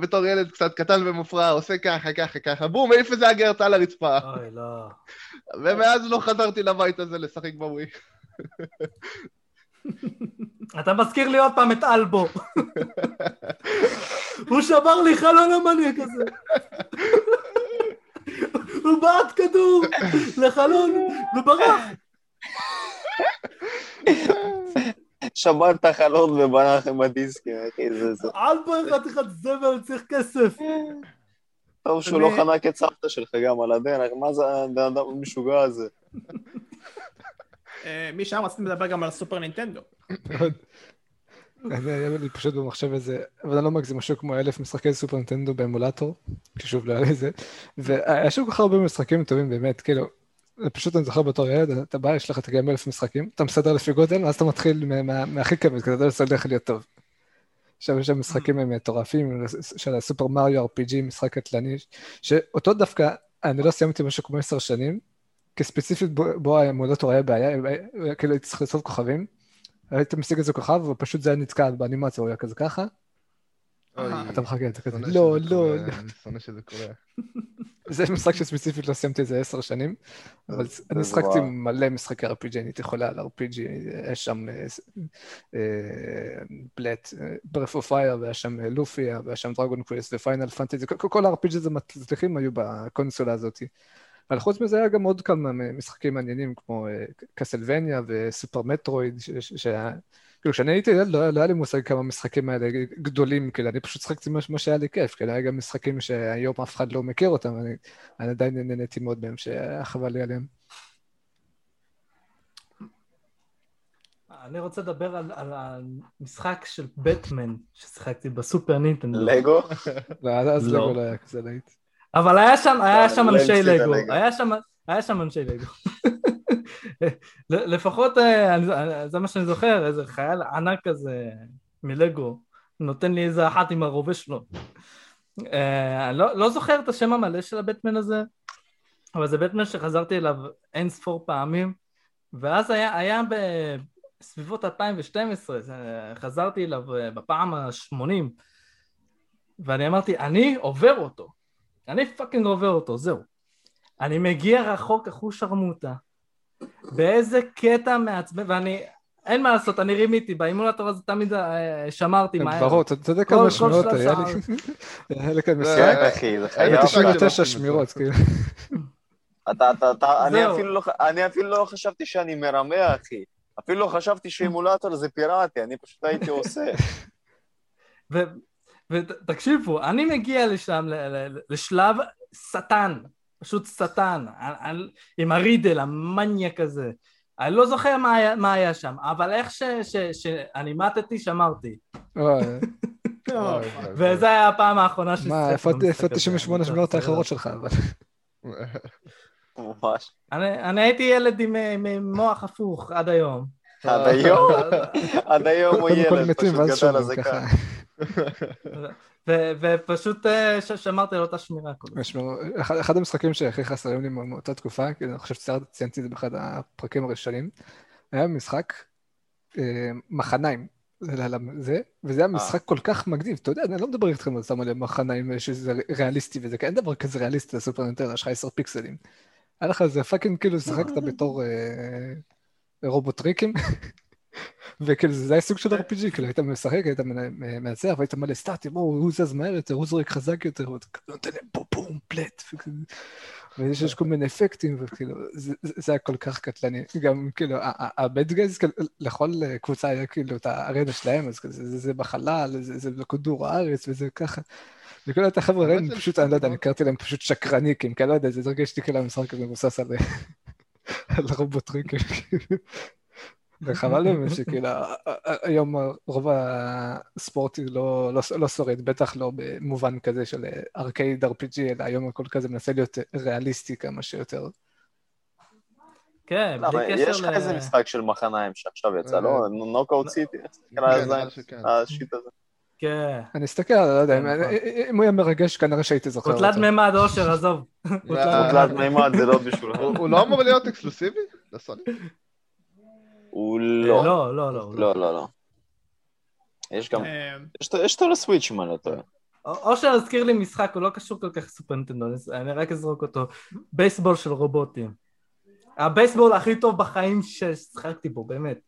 Speaker 5: בתור ילד קצת קטן ומופרע, עושה ככה, ככה, ככה, בום, מעיף איזה אגרט על הרצפה.
Speaker 3: אוי, לא.
Speaker 5: ומאז לא חזרתי לבית הזה לשחק בווי.
Speaker 3: אתה מזכיר לי עוד פעם את אלבו. הוא שבר לי חלון המניאק הזה. הוא בעט כדור לחלון וברח.
Speaker 2: שבר את החלון וברח עם הדיסקים, אחי, זה זה.
Speaker 3: אלבו חתיכת זבל, צריך כסף.
Speaker 2: טוב שהוא לא חנק את סבתא שלך גם על הדרך, מה זה הבן אדם המשוגע הזה?
Speaker 1: משם רציתי לדבר גם על סופר נינטנדו.
Speaker 4: אני פשוט במחשב איזה, אבל אני לא מגזים, משהו כמו אלף משחקי סופר נינטנדו באמולטור, כי שוב לא היה לי זה, והיה שם כל כך הרבה משחקים טובים באמת, כאילו, פשוט אני זוכר בתור ילד, אתה בא, יש לך את הגיים אלף משחקים, אתה מסדר לפי גודל, ואז אתה מתחיל מה- מה- מהכי כבד, כדי לדעת שזה הולך להיות טוב. עכשיו יש שם משחקים מטורפים, של הסופר מריו RPG, משחק קטלני, שאותו דווקא, אני לא סיימתי משהו כמו עשר שנים, כי ספציפית בו, האמולטור היה בעיה, היה- כאילו הייתי צריך לעשות כוכבים, היית משיג איזה כוכב, ופשוט זה היה נתקע באנימציה, הוא היה כזה ככה,
Speaker 5: אוי,
Speaker 4: אתה מחכה, אתה כזה, לא, לא, לא.
Speaker 5: אני שונא שזה קורה.
Speaker 4: זה משחק שספציפית לא סיימתי איזה עשר שנים, אבל אני שחקתי. מלא משחקי RPG, אני הייתי חולה על RPG, יש שם Breath, Breath of Fire, והיה שם אה, Lufia, והיה שם Dragon Quest ו Final Fantasy, כל ה-RPG המצליחים היו בקונסולה הזאת. אבל חוץ מזה היה גם עוד כמה משחקים מעניינים, כמו אה, Castlevania ו Super Metroid, שהיה... כאילו, כשאני הייתי ילד, לא, לא היה לי מושג כמה המשחקים האלה גדולים, כאילו, אני פשוט שחקתי מה, מה שהיה לי כיף, כאילו, היה גם משחקים שהיום אף אחד לא מכיר אותם, אני, אני עדיין נהניתי מאוד מהם, שהיה חבל לי עליהם.
Speaker 3: אני רוצה לדבר על, על המשחק של בטמן ששיחקתי בסופר נינטנדו.
Speaker 2: לגו?
Speaker 3: לא.
Speaker 4: לגו לא היה כזה להיט.
Speaker 3: אבל היה שם, היה שם
Speaker 2: לא
Speaker 3: אנשי לגו. היה שם, היה שם אנשי לגו. לפחות אה, אני- זה מה שאני זוכר, איזה חייל ענק כזה מלגו, נותן לי איזה אחת עם הרובה שלו. אה, אני לא, לא זוכר את השם המלא של הבטמן הזה, אבל זה בטמן שחזרתי אליו אין ספור פעמים, ואז היה, היה בסביבות 2012, זה- חזרתי אליו אה, בפעם ה-80, ואני אמרתי, אני עובר אותו. אני fucking עובר אותו, זהו. אני מגיע רחוק אחוש שרמוטה. באיזה קטע מעצבן, ואני, אין מה לעשות, אני רימיתי, באימולטור הזה תמיד אה, שמרתי מהר.
Speaker 4: ברור, אתה יודע כמה שמירות היה לי? היה לי כאן משחק,
Speaker 2: כן, אחי, זה חייב.
Speaker 5: היה
Speaker 2: אתה-
Speaker 4: 99
Speaker 5: משחק
Speaker 4: שמירות, כאילו.
Speaker 2: אתה, אתה, אתה, אני. אפילו לא, אני אפילו לא חשבתי שאני מרמה, אחי. אפילו לא חשבתי שאימולטור זה פיראטי, אני פשוט הייתי עושה.
Speaker 3: ותקשיבו, אני מגיע לשם, ל- ל- לשלב שטן, פשוט שטן, על- על- עם הרידל, המניאק הזה. אני לא זוכר מה היה, מה היה שם, אבל איך ש- ש- שאני מתתי, שמרתי. וזו הייתה הפעם האחרונה ששיחקתי
Speaker 4: מה, איפה
Speaker 3: במשחק
Speaker 4: איפה
Speaker 3: הזה,
Speaker 4: 98
Speaker 3: אני
Speaker 4: שמיעות
Speaker 3: לא
Speaker 4: האחרות. שלך? אבל?
Speaker 2: ממש.
Speaker 3: אני אני הייתי ילד עם מוח הפוך עד היום.
Speaker 2: עד היום, עד היום הוא ילד, פשוט גדל
Speaker 4: שומעים
Speaker 2: הזקן.
Speaker 4: ככה.
Speaker 3: ו- ופשוט אה, ש- שמרתי על אותה שמירה
Speaker 4: אחד- אחד המשחקים שהכי חסרים לי מאותה תקופה, כי אני חושב שציינתי את זה באחד הפרקים הראשונים, היה משחק אה, מחניים. זה- זה, וזה היה משחק כל כך מגניב, אתה יודע, אני לא מדבר איתכם על סתם על מחניים שזה ריאליסטי וזה, כי אין דבר כזה ריאליסטי לסופר נינטנדו, יש לך עשר פיקסלים. היה לך איזה fucking כאילו שיחקת בתור אה, רובוטריקים, וכאילו זה היה סוג של RPG, כאילו היית משחק, היית מנ- מנצח, והיית מלא סטטים, או הוא זז מהר יותר, הוא זורק חזק יותר, ואתה נותן להם בום בום פלט. ויש יש כל מיני אפקטים, וכאילו, זה, היה כל כך קטלני. גם כאילו, הבד גייז, לכל אה, קבוצה היה כאילו את הארנה שלהם, אז זה, בחלל, זה, בכדור הארץ, וזה ככה. וכל את החבר'ה
Speaker 5: זה
Speaker 4: פשוט, אני לא יודע, אני קראתי להם פשוט שקרניקים, כי אני לא יודע, זה הרגשתי כאילו המשחק הזה מבוסס על על רובוטריקים. כאילו. וחבל באמת שכאילו, היום רוב הספורט לא, לא, לא שורד, בטח לא במובן כזה של ארקייד RPG, אלא היום הכל כזה מנסה להיות ריאליסטי כמה שיותר.
Speaker 3: כן, בלי
Speaker 2: יש
Speaker 3: קשר
Speaker 2: לך איזה
Speaker 3: ל...
Speaker 2: משחק של מחניים שעכשיו יצא,
Speaker 5: אה.
Speaker 2: לא? נוקאוט סיטי?
Speaker 5: כן, נראה שכן.
Speaker 2: השיט הזה.
Speaker 3: כן.
Speaker 4: אני אסתכל, לא יודע, אם-
Speaker 3: נכון.
Speaker 4: אם הוא היה מרגש, כנראה שהייתי זוכר אותו.
Speaker 3: מימד אושר, עזוב. הוא
Speaker 5: אה,
Speaker 2: תלת מימד זה לא בשבילך.
Speaker 5: הוא הוא לא אמור להיות אקסקלוסיבי? לסוני?
Speaker 2: הוא לא.
Speaker 3: לא, לא, לא.
Speaker 2: לא, לא, לא. יש גם,
Speaker 1: אה,
Speaker 2: יש אותו- לסוויץ' אם אני לא טועה.
Speaker 3: אושר הזכיר לי משחק, הוא לא קשור כל כך לסופר נינטנדו, אני- רק אזרוק אותו. בייסבול של רובוטים. הבייסבול הכי טוב בחיים ששיחקתי בו, באמת.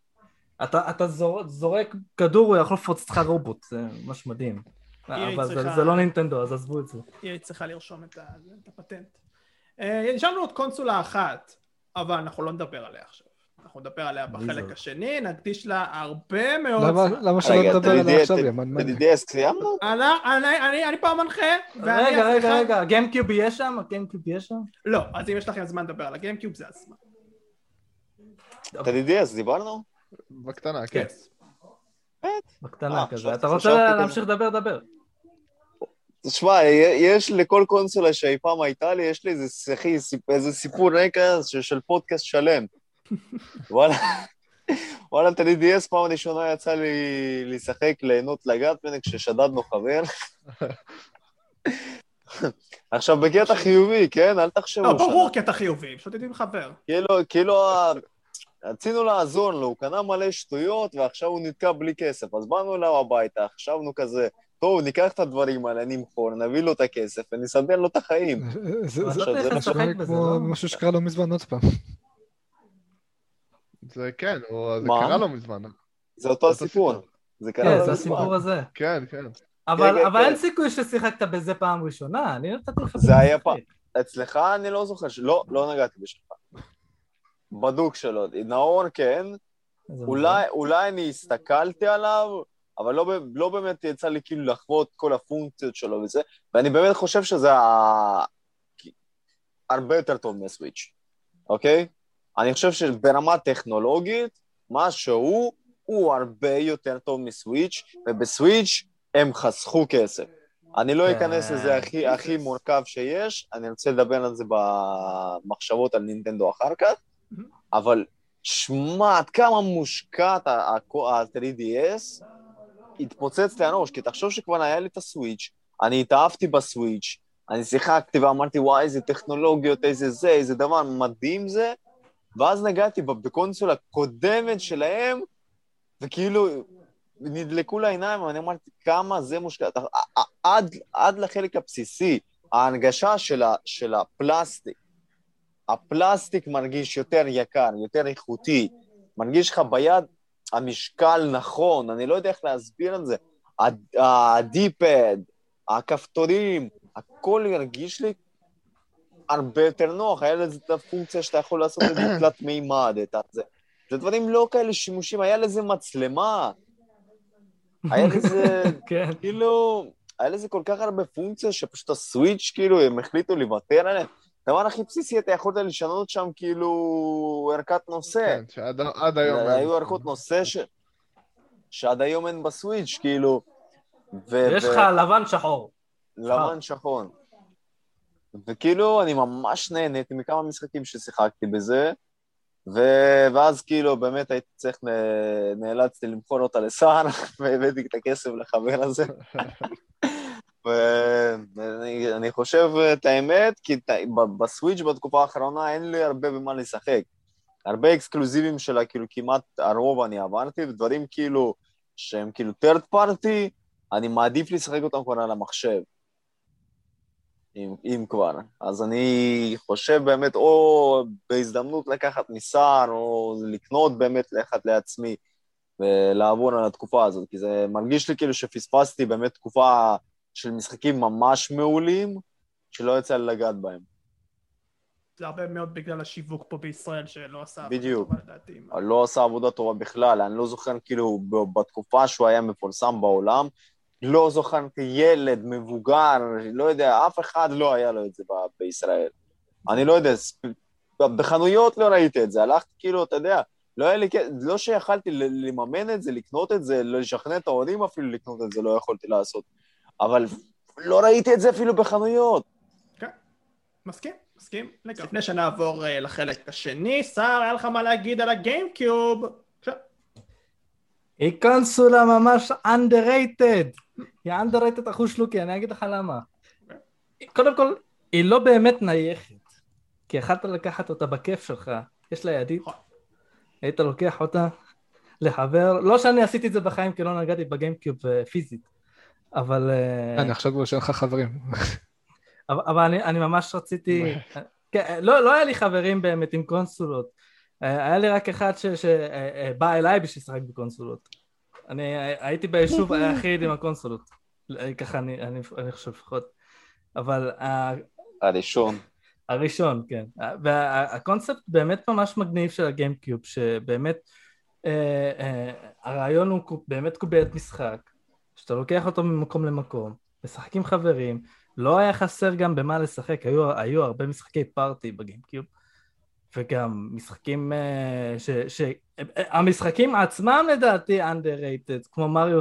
Speaker 3: אתה, אתה זור, זורק כדור, הוא יכול לפרוץ אותך רובוט, זה ממש מדהים. אבל זה,
Speaker 1: צריכה-
Speaker 3: זה לא נינטנדו, אז עזבו את זה.
Speaker 1: היא צריכה לרשום את ה- את הפטנט. אה, נשאר לנו עוד קונסולה אחת, אבל אנחנו לא נדבר עליה עכשיו. אנחנו נדבר עליה בחלק? השני, נקדיש לה הרבה מאוד
Speaker 4: למה- שלא נדבר עליה עכשיו, יא מניאק?
Speaker 2: TDS סיימנו?
Speaker 1: אני- אני- אני- אני פה המנחה, ואני
Speaker 3: רגע, רגע, רגע, גיימקיוב יהיה שם? הגיימקיוב יהיה שם?
Speaker 1: לא, אז אם יש לכם זמן לדבר על הגיימקיוב זה הזמן.
Speaker 2: TDS דיברנו?
Speaker 5: בקטנה, כן.
Speaker 1: כן.
Speaker 3: בקטנה
Speaker 2: אה,
Speaker 3: כזה. אתה רוצה. להמשיך לדבר? דבר.
Speaker 2: תשמע, יש לכל קונסולה שאי פעם הייתה לי, יש לי איזה סיפור רקע של פודקאסט שלם. וואלה, וואלה, את ה-DDS פעם ראשונה יצא לי לשחק, ליהנות, לגעת ממנו כששדדנו חבר. עכשיו, בקטע חיובי, כן? אל תחשבו.
Speaker 1: לא, ברור קטע חיובי, פשוט יודעים חבר.
Speaker 2: כאילו, כאילו, רצינו לעזור לו, הוא קנה מלא שטויות, ועכשיו הוא נתקע בלי כסף. אז באנו אליו הביתה, חשבנו כזה, טוב, ניקח את הדברים האלה, נמכור, נביא לו את הכסף, ונסדר לו את החיים.
Speaker 4: זה-
Speaker 3: לא לא?
Speaker 4: משהו שקרה לא מזמן עוד פעם.
Speaker 5: זה כן, הוא- זה
Speaker 2: מה?
Speaker 5: קרה לא מזמן.
Speaker 2: זה אותו הסיפור.
Speaker 5: סיפור.
Speaker 2: זה קרה
Speaker 3: כן,
Speaker 2: לא
Speaker 3: זה
Speaker 2: מזמן.
Speaker 3: הסיפור הזה.
Speaker 5: כן, כן.
Speaker 3: אבל
Speaker 2: כן,
Speaker 3: אבל
Speaker 2: כן.
Speaker 3: אין סיכוי ששיחקת בזה פעם ראשונה, אני נתתי לך...
Speaker 2: זה היה. פעם. אצלך אני לא זוכר, ש- לא, לא נגעתי בשלך. בדוק שלו. נאור כן, אולי, אולי אני הסתכלתי עליו, אבל לא, ב- לא באמת יצא לי כאילו לחוות כל הפונקציות שלו וזה, ואני באמת חושב שזה ה... הרבה יותר טוב מהסוויץ', אוקיי? אני חושב שברמה טכנולוגית, מה שהוא, הוא הרבה יותר טוב מסוויץ', ובסוויץ' הם חסכו כסף. אני לא
Speaker 3: כן.
Speaker 2: אכנס לזה הכי, הכי מורכב שיש, אני רוצה לדבר על זה במחשבות על נינטנדו אחר כך, אבל שמע, עד כמה מושקעת ה-3DS, התפוצץ לי הראש, כי תחשוב שכבר היה לי את הסוויץ', אני התאהבתי בסוויץ', אני שיחקתי ואמרתי, וואי, איזה טכנולוגיות, איזה זה, איזה דבר מדהים זה, ואז נגעתי בקונסולה קודמת שלהם, וכאילו נדלקו לעיניים, ואני אמרתי, כמה זה מושקע. עד, עד לחלק הבסיסי, ההנגשה של, ה, של הפלסטיק, הפלסטיק מרגיש יותר יקר, יותר איכותי, מרגיש לך ביד המשקל נכון, אני לא יודע איך להסביר את זה. הד- הדיפד, הכפתורים, הכל ירגיש לי הרבה יותר נוח, היה לזה את הפונקציה שאתה יכול לעשות את זה תלת מימד, את זה. זה דברים לא כאלה שימושים, היה לזה מצלמה, היה לזה,
Speaker 3: כן.
Speaker 2: כאילו, היה לזה כל כך הרבה פונקציות שפשוט הסוויץ', כאילו, הם החליטו לוותר עליהם. הדבר הכי בסיסי, אתה יכולת לשנות שם, כאילו, ערכת נושא.
Speaker 5: כן, שעד עד היום...
Speaker 2: היו ערכות נושא ש... שעד היום אין בסוויץ', כאילו. ו-
Speaker 3: יש
Speaker 2: ו-
Speaker 3: לך לבן שחור.
Speaker 2: לבן שחור. וכאילו, אני ממש נהניתי מכמה משחקים ששיחקתי בזה, ו... ואז כאילו, באמת הייתי צריך, ל- נאלצתי למכור אותה לסער, והבאתי את הכסף לחבר הזה. ואני אני חושב את האמת, כי ת- בסוויץ' בתקופה האחרונה אין לי הרבה במה לשחק. הרבה אקסקלוזיבים שלה, כאילו כמעט הרוב אני עברתי, ודברים כאילו שהם כאילו third party, אני מעדיף לשחק אותם כבר על המחשב. אם, אם כבר. אז אני חושב באמת, או בהזדמנות לקחת מסער, או לקנות באמת לאחד לעצמי, ולעבור על התקופה הזאת, כי זה מרגיש לי כאילו שפספסתי באמת תקופה של משחקים ממש מעולים, שלא יצא לי לגעת בהם.
Speaker 1: זה הרבה מאוד בגלל השיווק פה בישראל שלא עשה עבודה
Speaker 2: בדיוק.
Speaker 1: טובה לדעתי.
Speaker 2: אבל לא עשה עבודה טובה בכלל, אני לא זוכר כאילו בתקופה שהוא היה מפורסם בעולם, לא זוכרתי ילד, מבוגר, לא יודע, אף אחד לא היה לו את זה ב- בישראל. אני לא יודע, בחנויות לא ראיתי את זה, הלכתי כאילו, אתה יודע, לא היה לי, כ- לא שיכלתי לממן את זה, לקנות את זה, לשכנע את ההורים אפילו לקנות את זה, לא יכולתי לעשות. אבל לא ראיתי את זה אפילו בחנויות.
Speaker 1: מסכים, מסכים. לגמרי. לפני שנעבור אה, לחלק השני, סער, היה לך מה להגיד על הגיימקיוב?
Speaker 3: היא קונסולה ממש underrated. היא underrated אחוז לוקי, אני אגיד לך למה. קודם כל, היא לא באמת נייחת. כי יכלת לקחת אותה בכיף שלך, יש לה ידית. היית לוקח אותה לחבר, לא שאני עשיתי את זה בחיים כי לא נגעתי בגיימקיוב אה, פיזית, אבל... אה,
Speaker 4: אני עכשיו כבר שאין לך חברים.
Speaker 3: אבל, אני ממש רציתי... כן, לא, לא היה לי חברים באמת עם קונסולות. אה, היה לי רק אחד שבא אליי בשביל לשחק בקונסולות. אני אה, הייתי ביישוב היחיד עם הקונסולות. אה, ככה אני, אני, אני חושב לפחות. אבל ה-
Speaker 2: הראשון.
Speaker 3: הראשון, כן. והקונספט באמת ממש מגניב של הגיימקיוב, שבאמת אה, אה, הרעיון הוא באמת קוביית משחק, שאתה לוקח אותו ממקום למקום, משחק עם חברים, לא היה חסר גם במה לשחק, היו, היו הרבה משחקי פארטי בגיימקיוב, וגם משחקים אה, ש... ש... אה, המשחקים עצמם לדעתי underrated, כמו מריו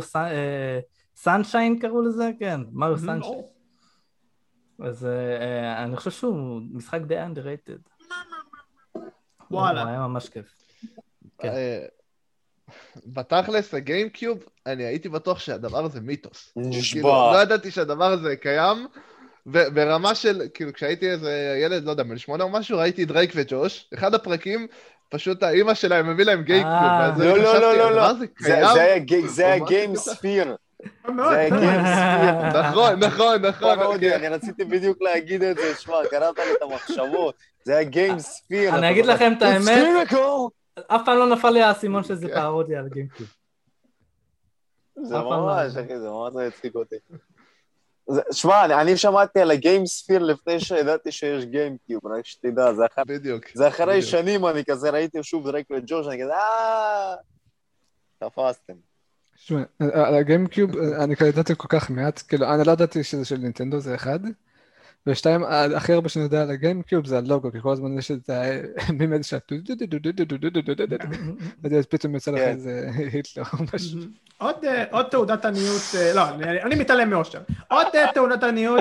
Speaker 3: סנשיין קראו לזה? כן, מריו סנשיין.
Speaker 1: או,
Speaker 3: אז אה, אה, אני חושב שהוא משחק די underrated.
Speaker 1: וואלה.
Speaker 3: הוא היה ממש כיף. כן.
Speaker 5: אה, בתכלס, הגיימקיוב, אני הייתי בטוח שהדבר הזה מיתוס.
Speaker 2: נשבע.
Speaker 5: כאילו, לא ידעתי שהדבר הזה קיים, וברמה של, כאילו, כשהייתי איזה ילד, לא יודע, בן שמונה או משהו, ראיתי את דרייק וג'וש, אחד הפרקים, פשוט האימא שלהם הביא להם גיימקיוב,
Speaker 3: אה.
Speaker 2: לא, לא, לא, לא,
Speaker 5: הדבר
Speaker 2: לא.
Speaker 5: הזה
Speaker 2: זה- היה גיים
Speaker 5: זה?
Speaker 2: ספיר.
Speaker 1: מאוד.
Speaker 2: זה היה גיים ספיר.
Speaker 5: נכון, נכון, נכון.
Speaker 2: פרודיה, אני רציתי בדיוק להגיד את זה, שמע, קראת לי את המחשבות. זה היה גיים ספיר.
Speaker 3: אני אגיד? לכם את האמת! אף פעם לא נפל לי האסימון שזה
Speaker 5: כן.
Speaker 3: פרודיה על גיימקיוב.
Speaker 2: זה
Speaker 3: לא.
Speaker 2: ממש, אחי, זה ממש הצחיק אותי. שמע, אני- אני שמעתי על הגיים ספיר לפני שידעתי שיש גיימקיוב, רק שתדע, זה אחר-
Speaker 5: בדיוק.
Speaker 2: זה אחרי
Speaker 5: בדיוק.
Speaker 2: שנים, אני כזה ראיתי שוב דרק וג'וש, אני כזה, אה... תפסתם.
Speaker 4: שמע, על הגיימקיוב, אני כבר ידעתי כל כך מעט, כאילו, אני לא ידעתי שזה של נינטנדו, זה אחד. ושתיים, הכי הרבה שאני יודע על הגיימקיוב זה הלוגו, כי כל הזמן יש את המים האלה של אז פתאום יוצא לך
Speaker 2: כן.
Speaker 4: איזה היטלר או משהו.
Speaker 1: עוד, אה, עוד תעודת עניות, אה, לא, אני, מתעלם מאושר. עוד אה, תעודת עניות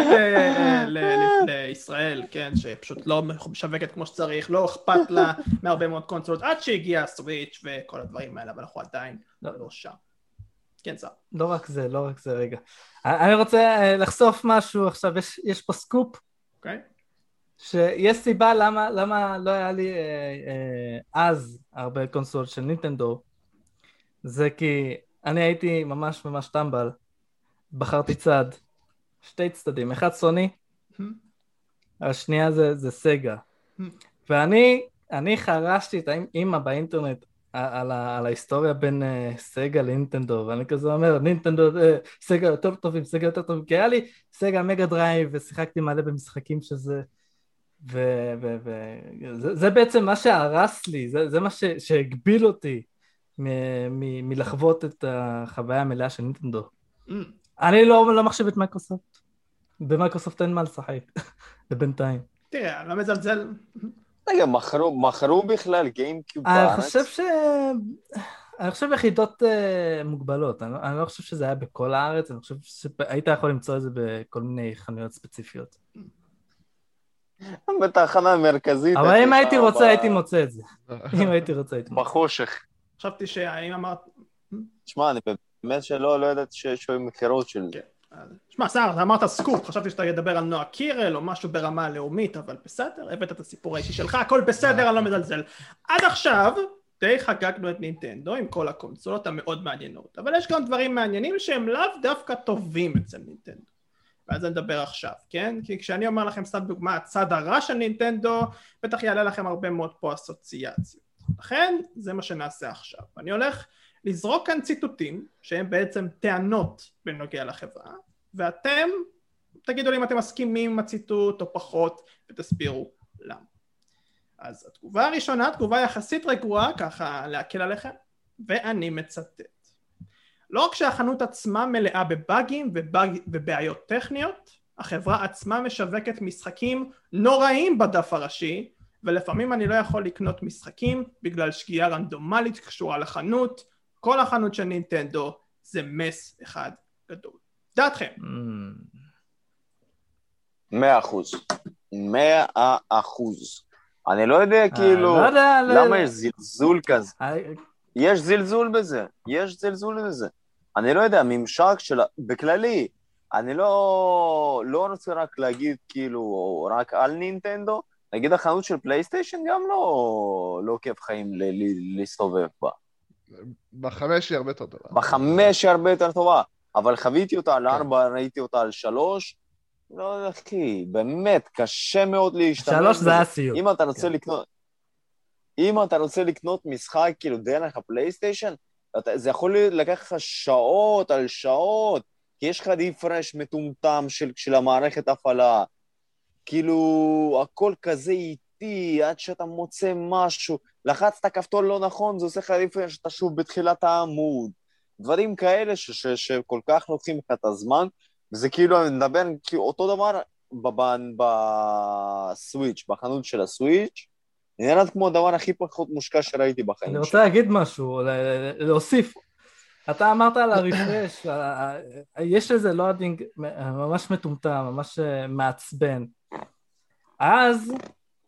Speaker 1: לישראל, כן, שפשוט לא משווקת כמו שצריך, לא אכפת לה מהרבה מאוד קונסולות, עד שהגיע הסוויץ' וכל הדברים האלה, אבל אנחנו עדיין
Speaker 3: לא.
Speaker 1: לא שם. כן, סער.
Speaker 3: לא רק זה, לא רק זה, רגע. אני רוצה אה, לחשוף משהו עכשיו, יש- יש פה סקופ,
Speaker 1: אוקיי?
Speaker 3: שיש סיבה למה, למה לא היה לי אה, אה, אז הרבה קונסולות של נינטנדו, זה כי אני הייתי ממש ממש טמבל, בחרתי צד, שתי צדדים, אחד סוני, השנייה זה, זה סגה. ואני אני חרשתי את האימא באינטרנט על, ה, על ההיסטוריה בין uh, סגה לנינטנדו, ואני כזה אומר, נינטנדו, uh, סגה יותר טובים, סגה יותר טובים, כי היה לי סגה מגה דרייב, ושיחקתי מלא במשחקים שזה, וזה זה בעצם מה שהרס לי, זה, זה מה ש, שהגביל אותי מ, מ, מלחוות את החוויה המלאה של נינטנדו.
Speaker 1: Mm.
Speaker 3: אני לא, לא מחשיב את מייקרוסופט. במייקרוסופט אין מה לשחק, לבינתיים.
Speaker 1: תראה, אני לא מזלזל.
Speaker 2: רגע, מכרו- מכרו בכלל GameCube
Speaker 3: אני
Speaker 2: בארץ?
Speaker 3: חושב ש... אני חושב יחידות אה, מוגבלות, אני, לא- אני לא חושב שזה היה בכל הארץ, אני חושב שהיית יכול למצוא את זה בכל מיני חנויות ספציפיות.
Speaker 2: בתחנה המרכזית.
Speaker 3: אבל אם הייתי
Speaker 2: ב-
Speaker 3: רוצה הייתי מוצא את זה. אם הייתי רוצה הייתי מוצא.
Speaker 2: בחושך.
Speaker 1: חשבתי שהאם אמרת...
Speaker 2: שמע, אני באמת שלא לא ידעתי שיש היום מכירות של זה.
Speaker 1: שמע, סער, אתה אמרת סקופ, חשבתי שאתה ידבר על נועה קירל או משהו ברמה הלאומית, אבל בסדר, הבאת את הסיפור האישי שלך, הכל בסדר, אני לא מזלזל. עד עכשיו, די חגגנו את נינטנדו עם כל הקונסולות המאוד מעניינות, אבל יש גם דברים מעניינים שהם לאו דווקא טובים אצל נינטנדו. ואז אני אדבר עכשיו, כן? כי כשאני אומר לכם סתם דוגמה, הצד הרע של נינטנדו, בטח יעלה לכם הרבה מאוד פה אסוציאציות. לכן, זה מה שנעשה עכשיו. אני הולך לזרוק כאן ציטוטים, שהם בעצם טענות בנוגע לחברה, ואתם תגידו לי אם אתם מסכימים עם הציטוט או פחות, ותסבירו למה. אז התגובה הראשונה, תגובה יחסית רגועה, ככה להקל עליכם, ואני מצטט. לא רק שהחנות עצמה מלאה בבאגים ובאג, ובעיות טכניות, החברה עצמה משווקת משחקים נוראים בדף הראשי, ולפעמים אני לא יכול לקנות משחקים בגלל שגיאה רנדומלית קשורה לחנות, כל החנות של נינטנדו זה מס אחד גדול. דעתכם.
Speaker 3: Mm,
Speaker 2: מאה אחוז. מאה אחוז. אני לא יודע כאילו,
Speaker 3: אה, לא יודע, לא-
Speaker 2: למה יש זלזול כזה?
Speaker 3: אה,
Speaker 2: יש זלזול בזה, יש זלזול בזה. אני לא יודע, ממשק של... בכללי, אני לא, לא רוצה רק להגיד כאילו רק על נינטנדו, נגיד החנות של פלייסטיישן גם לא, לא כיף חיים ל- ל- להסתובב בה.
Speaker 5: בחמש היא הרבה יותר טובה.
Speaker 2: בחמש היא הרבה יותר טובה, אבל חוויתי אותה על
Speaker 5: כן.
Speaker 2: ארבע, ראיתי אותה על שלוש. לא אחי, באמת, קשה מאוד להשתמש
Speaker 3: שלוש. זה היה סיוט.
Speaker 2: אם אתה רוצה
Speaker 3: כן.
Speaker 2: לקנות... אם אתה רוצה לקנות משחק כאילו דרך הפלייסטיישן, אתה, זה יכול לקחת לך שעות על שעות, כי יש לך דיפרש מטומטם של, של המערכת הפעלה. כאילו, הכל כזה איטי, עד שאתה מוצא משהו. לחצת כפתור לא נכון, זה עושה לך דיפרש שאתה שוב בתחילת העמוד. דברים כאלה ש, ש, שכל כך לוקחים לך את הזמן, וזה כאילו, אני מדבר, כאילו, אותו דבר ב- ב- בסוויץ', בחנות של הסוויץ', נראה כמו הדבר הכי פחות מושקע שראיתי בחיים
Speaker 3: אני. רוצה להגיד משהו, להוסיף. אתה אמרת על הרפרש, יש לזה לואדינג ממש מטומטם, ממש אה, מעצבן. אז,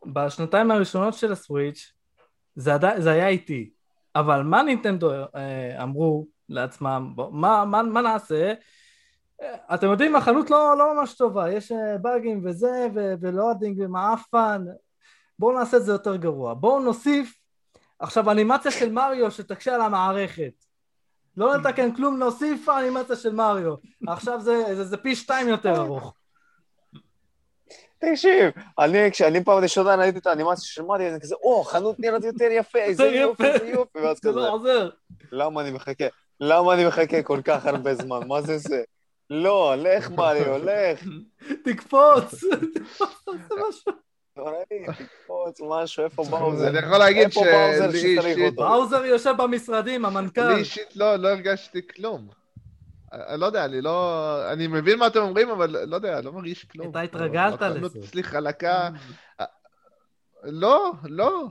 Speaker 3: בשנתיים הראשונות של הסוויץ', זה, עדי, זה היה איטי. אבל מה נינטנדו אה, אמרו לעצמם, בוא, מה, מה, מה נעשה? אה, אתם יודעים, החנות לא, לא ממש טובה, יש אה, באגים וזה, ו- ולואדינג ומעפן, בואו נעשה את זה יותר גרוע. בואו נוסיף עכשיו אנימציה של מריו שתקשה על המערכת. לא לתקן כלום, נוסיף אנימציה של מריו. עכשיו זה, זה, זה פי שתיים יותר ארוך.
Speaker 2: תקשיב, אני, כשאני פעם ראשונה ראיתי את האנימציה של מרי, אני כזה, או, חנות נראית יותר יפה, איזה
Speaker 3: זה
Speaker 2: יופי. איזה יופי, ואז כזה,
Speaker 3: לא עוזר.
Speaker 2: למה אני מחכה? למה אני מחכה כל כך הרבה זמן? מה זה זה? לא, לך מריו, לך.
Speaker 3: תקפוץ. תקפוץ, תעשה משהו.
Speaker 2: נוראי, תקפוץ, משהו, איפה באוזר?
Speaker 5: אני יכול להגיד
Speaker 2: איפה באוזר
Speaker 5: שלי
Speaker 3: יושב במשרדים, המנכ"ל.
Speaker 5: לי אישית לא לא הרגשתי כלום. אני לא יודע, אני לא... אני מבין מה אתם אומרים, אבל לא יודע, לא מרגיש כלום.
Speaker 3: אתה התרגלת לזה.
Speaker 5: אצלי חלקה. לא, לא.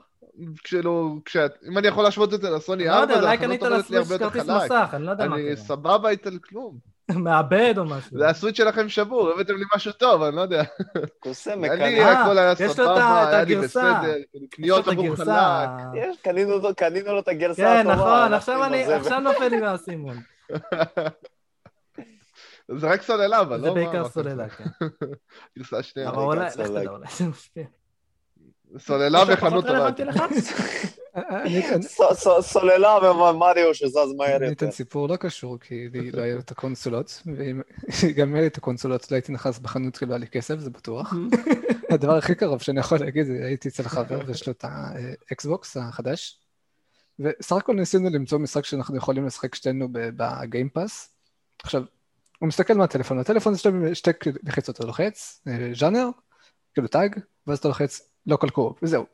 Speaker 5: כאילו, כשאת- אם אני יכול להשוות את זה לסוני
Speaker 3: לא יודע,
Speaker 5: 4,
Speaker 3: אולי
Speaker 5: החנות
Speaker 3: קנית
Speaker 5: עובדת לי הרבה
Speaker 3: לסוויץ'
Speaker 5: יותר
Speaker 3: כרטיס
Speaker 5: חלק.
Speaker 3: מסך, אני לא יודע מה
Speaker 5: אני
Speaker 3: קרה.
Speaker 5: סבבה איתה על כלום.
Speaker 3: מאבד או משהו.
Speaker 5: זה הסוויץ' שלכם שבור, הבאתם לי משהו טוב, אני לא יודע.
Speaker 2: קוסם,
Speaker 5: אני,
Speaker 2: מקנא.
Speaker 3: אה,
Speaker 5: הכל היה
Speaker 3: את
Speaker 5: סבבה, היה לי. בסדר,
Speaker 3: יש לו
Speaker 5: קניות עבור. חלק.
Speaker 2: יש, קנינו לו את הגרסה
Speaker 3: כן,
Speaker 2: הטובה.
Speaker 3: נכון,
Speaker 2: הלכתי
Speaker 3: עכשיו אני, עכשיו נופל לי מהסימון.
Speaker 5: זה רק סוללה, אבל
Speaker 3: זה
Speaker 5: לא...
Speaker 3: בעיקר
Speaker 5: מה-
Speaker 3: סוללה, כן.
Speaker 5: גרסה שנייה.
Speaker 3: אבל אולי, לך. תדע, אולי זה משפיע.
Speaker 5: סוללה וחנות?
Speaker 4: אני
Speaker 2: ס- סוללה ומריו שזז מהר
Speaker 4: אני
Speaker 2: יותר.
Speaker 4: אתן סיפור לא קשור, כי לי לא היה את הקונסולות, ואם גם היה לי את הקונסולות, לא הייתי נכנס בחנות כי לא היה לי כסף, זה בטוח. הדבר הכי קרוב שאני יכול להגיד, זה הייתי אצל חבר ויש לו את האקסבוקס החדש, וסך הכל ניסינו למצוא משחק שאנחנו יכולים לשחק שתינו בגיימפאס. עכשיו, הוא מסתכל מהטלפון, הטלפון יש לו שתי לחיצות, הוא לוחץ, אה, ז'אנר, כאילו tag, ואז אתה לוחץ local co-op וזהו.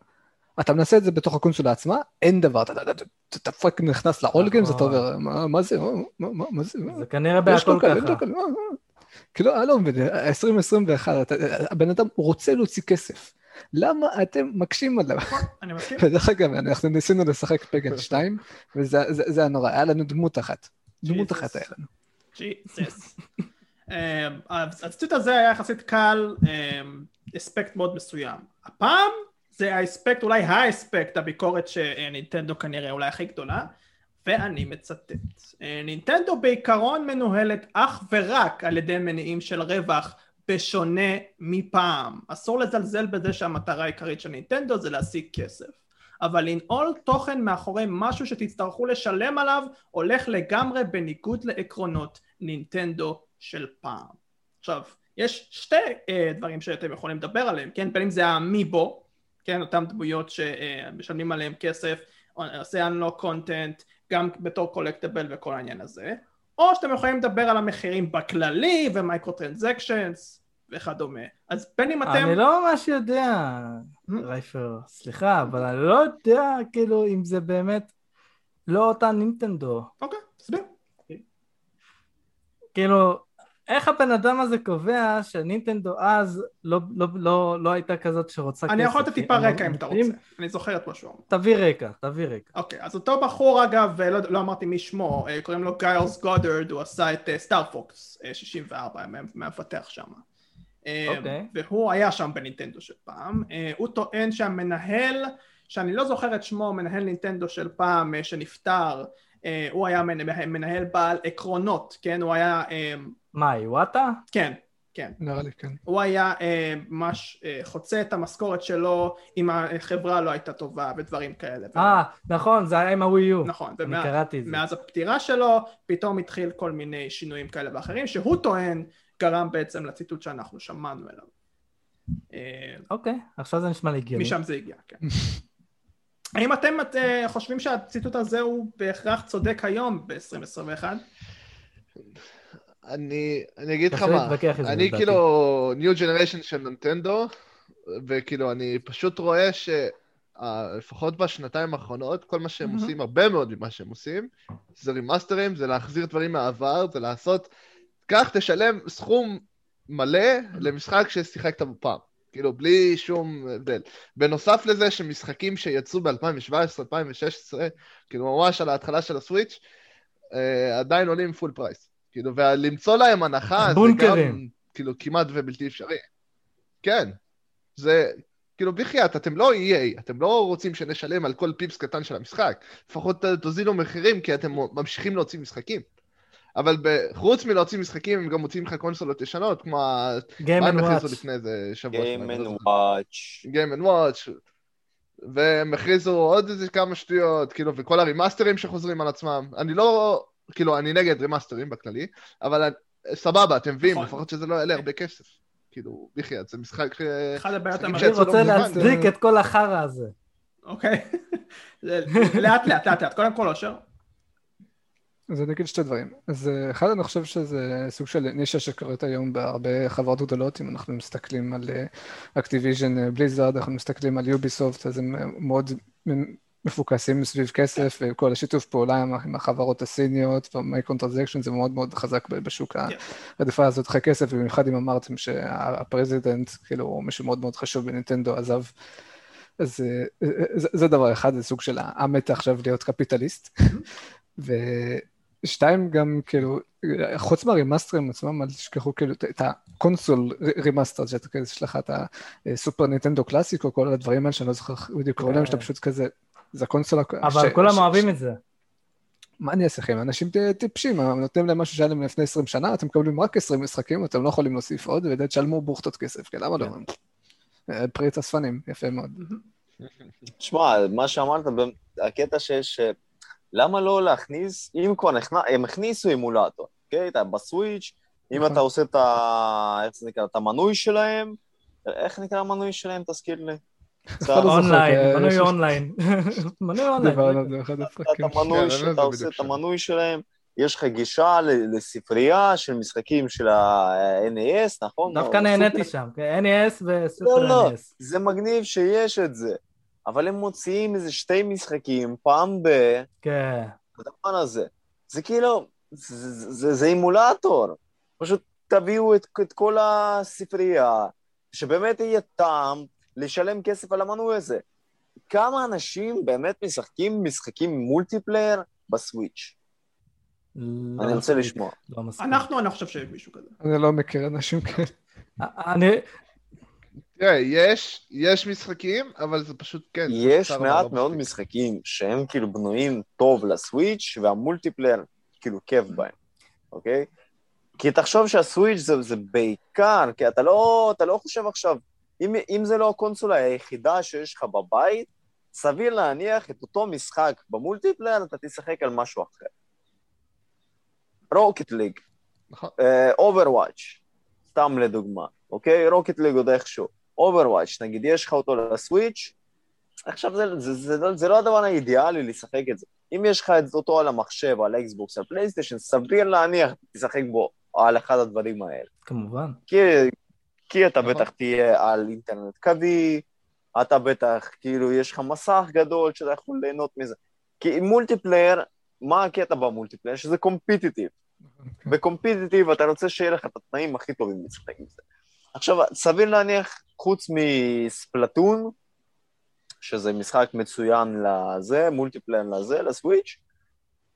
Speaker 4: אתה מנסה את זה בתוך הקונסולה עצמה, אין דבר, אתה- fuck נכנס games, אתה אומר, "מה- מה זה, מה- זה, מה?"
Speaker 3: זה כנראה בהכל ככה.
Speaker 4: כאלה, מה, מה? כאילו, אני לא מבין, 2021, אתה- הבן אדם רוצה להוציא כסף. למה אתם מקשים עליו?
Speaker 1: אני מסכים.
Speaker 4: ודרך אגב, אנחנו ניסינו לשחק פגן 2, וזה זה- זה היה נורא, היה לנו דמות אחת. דמות. אחת היה לנו.
Speaker 1: אז הציטוט הזה היה יחסית קל, אספקט מאוד מסוים. הפעם זה האספקט, אולי האספקט, הביקורת שנינטנדו כנראה אולי הכי גדולה, ואני מצטט. אה, נינטנדו בעיקרון מנוהלת אך ורק על ידי מניעים של רווח, בשונה מפעם. אסור לזלזל בזה שהמטרה העיקרית של נינטנדו זה להשיג כסף. אבל לנעול תוכן מאחורי משהו שתצטרכו לשלם עליו הולך לגמרי בניגוד לעקרונות נינטנדו של פעם. עכשיו, יש שתי אה, דברים שאתם יכולים לדבר עליהם, כן? בין אם זה האמיבו, כן? אותן דמויות שמשלמים עליהן כסף, עושה unlock content, גם בתור קולקטיבל וכל העניין הזה, או שאתם יכולים לדבר על המחירים בכללי ומייקרו טרנזקשנס וכדומה. אז בין אם אתם...
Speaker 3: אני לא ממש יודע,
Speaker 1: Hmm?
Speaker 3: רייפר, סליחה, אבל אני לא יודע כאילו אם זה באמת לא אותה נינטנדו.
Speaker 1: אוקיי, תסביר.
Speaker 3: כאילו, איך הבן אדם הזה קובע שנינטנדו אז לא, לא, לא, לא הייתה כזאת שרוצה כסף?
Speaker 1: אני יכול לתת טיפה רקע אם אתה רוצה, אני זוכר את מה שהוא אמר.
Speaker 3: תביא רקע, תביא רקע.
Speaker 1: אוקיי, אז אותו בחור אגב, לא, לא אמרתי מי שמו, אה, קוראים לו גיילס גודרד, הוא עשה את Star Fox 64, מה- מהמפתח שם. אה,
Speaker 3: אוקיי.
Speaker 1: והוא היה שם בנינטנדו של פעם, אה, הוא טוען שהמנהל, שאני לא זוכר את שמו, מנהל נינטנדו של פעם אה, שנפטר, אה, הוא היה מנהל, בעל עקרונות, כן? הוא היה, אה,
Speaker 3: מה, איוואטה?
Speaker 1: כן, כן.
Speaker 4: נראה לי, כן.
Speaker 1: הוא היה אה, ממש אה, חוצה את המשכורת שלו אם החברה לא הייתה טובה ודברים כאלה.
Speaker 3: אה, נכון, זה היה עם הווי יו.
Speaker 1: נכון,
Speaker 3: אני
Speaker 1: ומה-
Speaker 3: קראתי את זה.
Speaker 1: מאז הפטירה שלו פתאום התחיל כל מיני שינויים כאלה ואחרים שהוא טוען גרם בעצם לציטוט שאנחנו שמענו אליו. אה,
Speaker 3: אוקיי, עכשיו זה נשמע לי הגיוני.
Speaker 1: משם זה הגיע, כן. האם אתם אה, חושבים שהציטוט הזה הוא בהכרח צודק היום ב-2021?
Speaker 5: אני, אני אגיד לך מה, אני. כאילו ניו ג'נריישן של נינטנדו, וכאילו אני פשוט רואה שלפחות בשנתיים האחרונות, כל מה שהם
Speaker 1: מהמם.
Speaker 5: עושים, הרבה מאוד ממה שהם עושים, זה רימאסטרים, זה להחזיר דברים מהעבר, זה לעשות, קח, תשלם סכום מלא למשחק ששיחקת בו פעם. כאילו, בלי שום הבדל. בנוסף לזה שמשחקים שיצאו ב-2017-2016, כאילו ממש על ההתחלה של הסוויץ', אה, עדיין עולים full price. כאילו, ולמצוא להם הנחה זה
Speaker 3: בונקרים.
Speaker 5: גם, כאילו, כמעט ובלתי אפשרי. כן. זה, כאילו, בחייאת, אתם לא EA, אתם לא רוצים שנשלם על כל פיפס קטן של המשחק. לפחות תוזילו מחירים, כי אתם ממשיכים להוציא משחקים. אבל חוץ מלהוציא משחקים, הם גם מוציאים לך קונסולות ישנות, כמו ה...
Speaker 3: Game and Watch.
Speaker 5: לפני איזה שבוע?
Speaker 2: Game
Speaker 5: לא
Speaker 2: and
Speaker 5: זוכר.
Speaker 2: Watch.
Speaker 5: Game and Watch, והם הכריזו עוד איזה כמה שטויות, כאילו, וכל הרימאסטרים שחוזרים על עצמם. אני לא, כאילו, אני נגד רימאסטרים בכללי, אבל סבבה, אתם מביאים,
Speaker 1: נכון.
Speaker 5: לפחות שזה לא יעלה הרבה כסף. כאילו, בחייאת, זה משחק...
Speaker 1: אחד הבעיות
Speaker 3: אני
Speaker 5: לא
Speaker 3: רוצה להצדיק את כל החרא הזה.
Speaker 1: אוקיי? לאט לאט לאט לאט, קודם כל אושר.
Speaker 4: אז אני אגיד שתי דברים. אז אה, אחד, אני חושב שזה סוג של נישה שקורית היום בהרבה חברות גדולות, אם אנחנו מסתכלים על אקטיביז'ן בליזארד, אנחנו מסתכלים על יוביסופט, אז הם אה, מאוד מפוקסים סביב כסף, וכל השיתוף פעולה עם, החברות הסיניות, וה microtransaction זה מאוד מאוד חזק בשוק
Speaker 1: כן.
Speaker 4: הרדיפה הזאת אחרי כסף, ובמיוחד אם אמרתם שה president, כאילו, מישהו מאוד מאוד חשוב בנינטנדו, עזב. אז אה, אה, זה, זה דבר אחד, זה סוג של ה meta עכשיו להיות קפיטליסט. ושתיים, גם כאילו, חוץ מהרימאסטרים עצמם, אל תשכחו כאילו את ה console remaster, שאתה כזה, יש לך את הסופר נינטנדו קלאסיק, או כל הדברים האלה שאני לא זוכר בדיוק קוראים להם, שאתה פשוט כזה, זה הקונסולה...
Speaker 3: אבל
Speaker 4: ש-
Speaker 3: כולם
Speaker 4: ש-
Speaker 3: אוהבים את זה.
Speaker 4: מה אני אעשה לכם? אנשים טיפשים, נותנים להם משהו שהיה להם לפני 20 שנה, אתם מקבלים רק 20 משחקים, אתם לא יכולים להוסיף עוד, ותשלמו בוכטות כסף, כן, למה לא? אה, פריט אספנים, יפה מאוד.
Speaker 2: תשמע, מה שאמרת, ב- הקטע שיש... למה לא להכניס, אם כבר נכנס, הם הכניסו אימולטור, אוקיי? אתה בסוויץ', אם
Speaker 4: נכון.
Speaker 2: אתה עושה את ה... איך זה נקרא? את המנוי שלהם, איך נקרא המנוי שלהם? תזכיר לי.
Speaker 4: לא
Speaker 3: אונליין, מנוי אונליין. מנוי אונליין.
Speaker 4: דיברנו על זה באחד
Speaker 2: את
Speaker 4: הפרקים.
Speaker 2: המנוי,
Speaker 5: כן,
Speaker 2: עושה את. המנוי שלהם, יש לך גישה ל- לספרייה של משחקים של ה-NES, נכון?
Speaker 3: דווקא נהניתי שם, כן, NES וסופר
Speaker 2: לא, לא,
Speaker 3: NES.
Speaker 2: זה מגניב שיש את זה, אבל הם מוציאים איזה שתי משחקים פעם ב...
Speaker 3: כן.
Speaker 2: הדבר הזה. זה כאילו, זה, זה, זה, זה אימולטור. פשוט תביאו את, את כל הספרייה, שבאמת יהיה טעם לשלם כסף על המנוי הזה. כמה אנשים באמת משחקים משחקים מולטיפלייר בסוויץ'?
Speaker 3: לא
Speaker 2: אני רוצה לשמוע.
Speaker 3: לא.
Speaker 1: אנחנו, אני לא חושב שיש מישהו כזה.
Speaker 4: אני לא מכיר אנשים כאלה.
Speaker 3: אני,
Speaker 5: תראה, יש, יש משחקים, אבל זה פשוט, כן.
Speaker 2: יש מעט
Speaker 5: לא
Speaker 2: מאוד
Speaker 5: מספיק.
Speaker 2: משחקים שהם כאילו בנויים טוב לסוויץ' והמולטיפלייר כאילו כיף בהם, אוקיי? כי תחשוב שהסוויץ' זה, זה בעיקר, כי אתה לא, אתה לא חושב עכשיו, אם, אם זה לא הקונסולה היחידה שיש לך בבית, סביר להניח את אותו משחק במולטיפלייר, אתה תשחק על משהו אחר. Rocket
Speaker 5: League.
Speaker 2: Overwatch, סתם לדוגמה, אוקיי? Rocket League עוד איכשהו. Overwatch, נגיד, יש לך אותו לסוויץ', עכשיו זה, זה, זה, זה, זה לא הדבר האידיאלי לשחק את זה. אם יש לך את אותו על המחשב, על האקסבוקס, על פלייסטיישן, סביר להניח, תשחק בו על אחד הדברים האלה.
Speaker 3: כמובן.
Speaker 2: כי, כי אתה
Speaker 5: נכון.
Speaker 2: בטח תהיה על אינטרנט קווי, אתה בטח, כאילו, יש לך מסך גדול שאתה יכול ליהנות מזה. כי multiplayer, מה הקטע ב multiplayer? שזה competitive. ב competitive אתה רוצה שיהיה לך את התנאים הכי טובים לשחק עם זה. עכשיו, סביר להניח, חוץ מ Splatoon, שזה משחק מצוין לזה, multiplayer לזה, לסוויץ',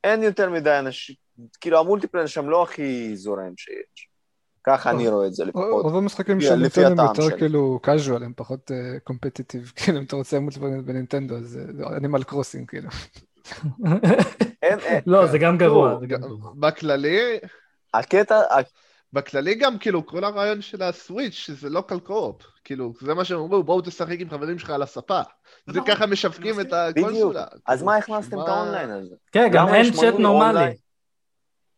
Speaker 2: אין יותר מדי אנשים, כאילו ה multiplayer שם לא הכי זורם שיש. ככה אני רואה את זה לפחות.
Speaker 4: רוב המשחקים של נינטנדו הם יותר. כאילו casual, הם פחות competitive, כאילו אם אתה רוצה multiplayer בנינטנדו, אז Animal Crossing כאילו.
Speaker 2: אין, אין,
Speaker 3: לא, זה גם גרוע.
Speaker 2: לא,
Speaker 3: זה גם
Speaker 5: גם-
Speaker 3: גרוע.
Speaker 5: בכללי,
Speaker 2: הקטע,
Speaker 5: בכללי גם כאילו כל הרעיון של הסוויץ' שזה local co-op, כאילו זה מה שהם אמרו בואו תשחק עם חברים שלך על הספה. זה
Speaker 1: נכון,
Speaker 5: ככה משווקים את הקונסולה.
Speaker 2: אז
Speaker 5: כאילו,
Speaker 2: מה הכנסתם את האונליין הזה?
Speaker 3: כן, גם אין צ'אט נורמלי.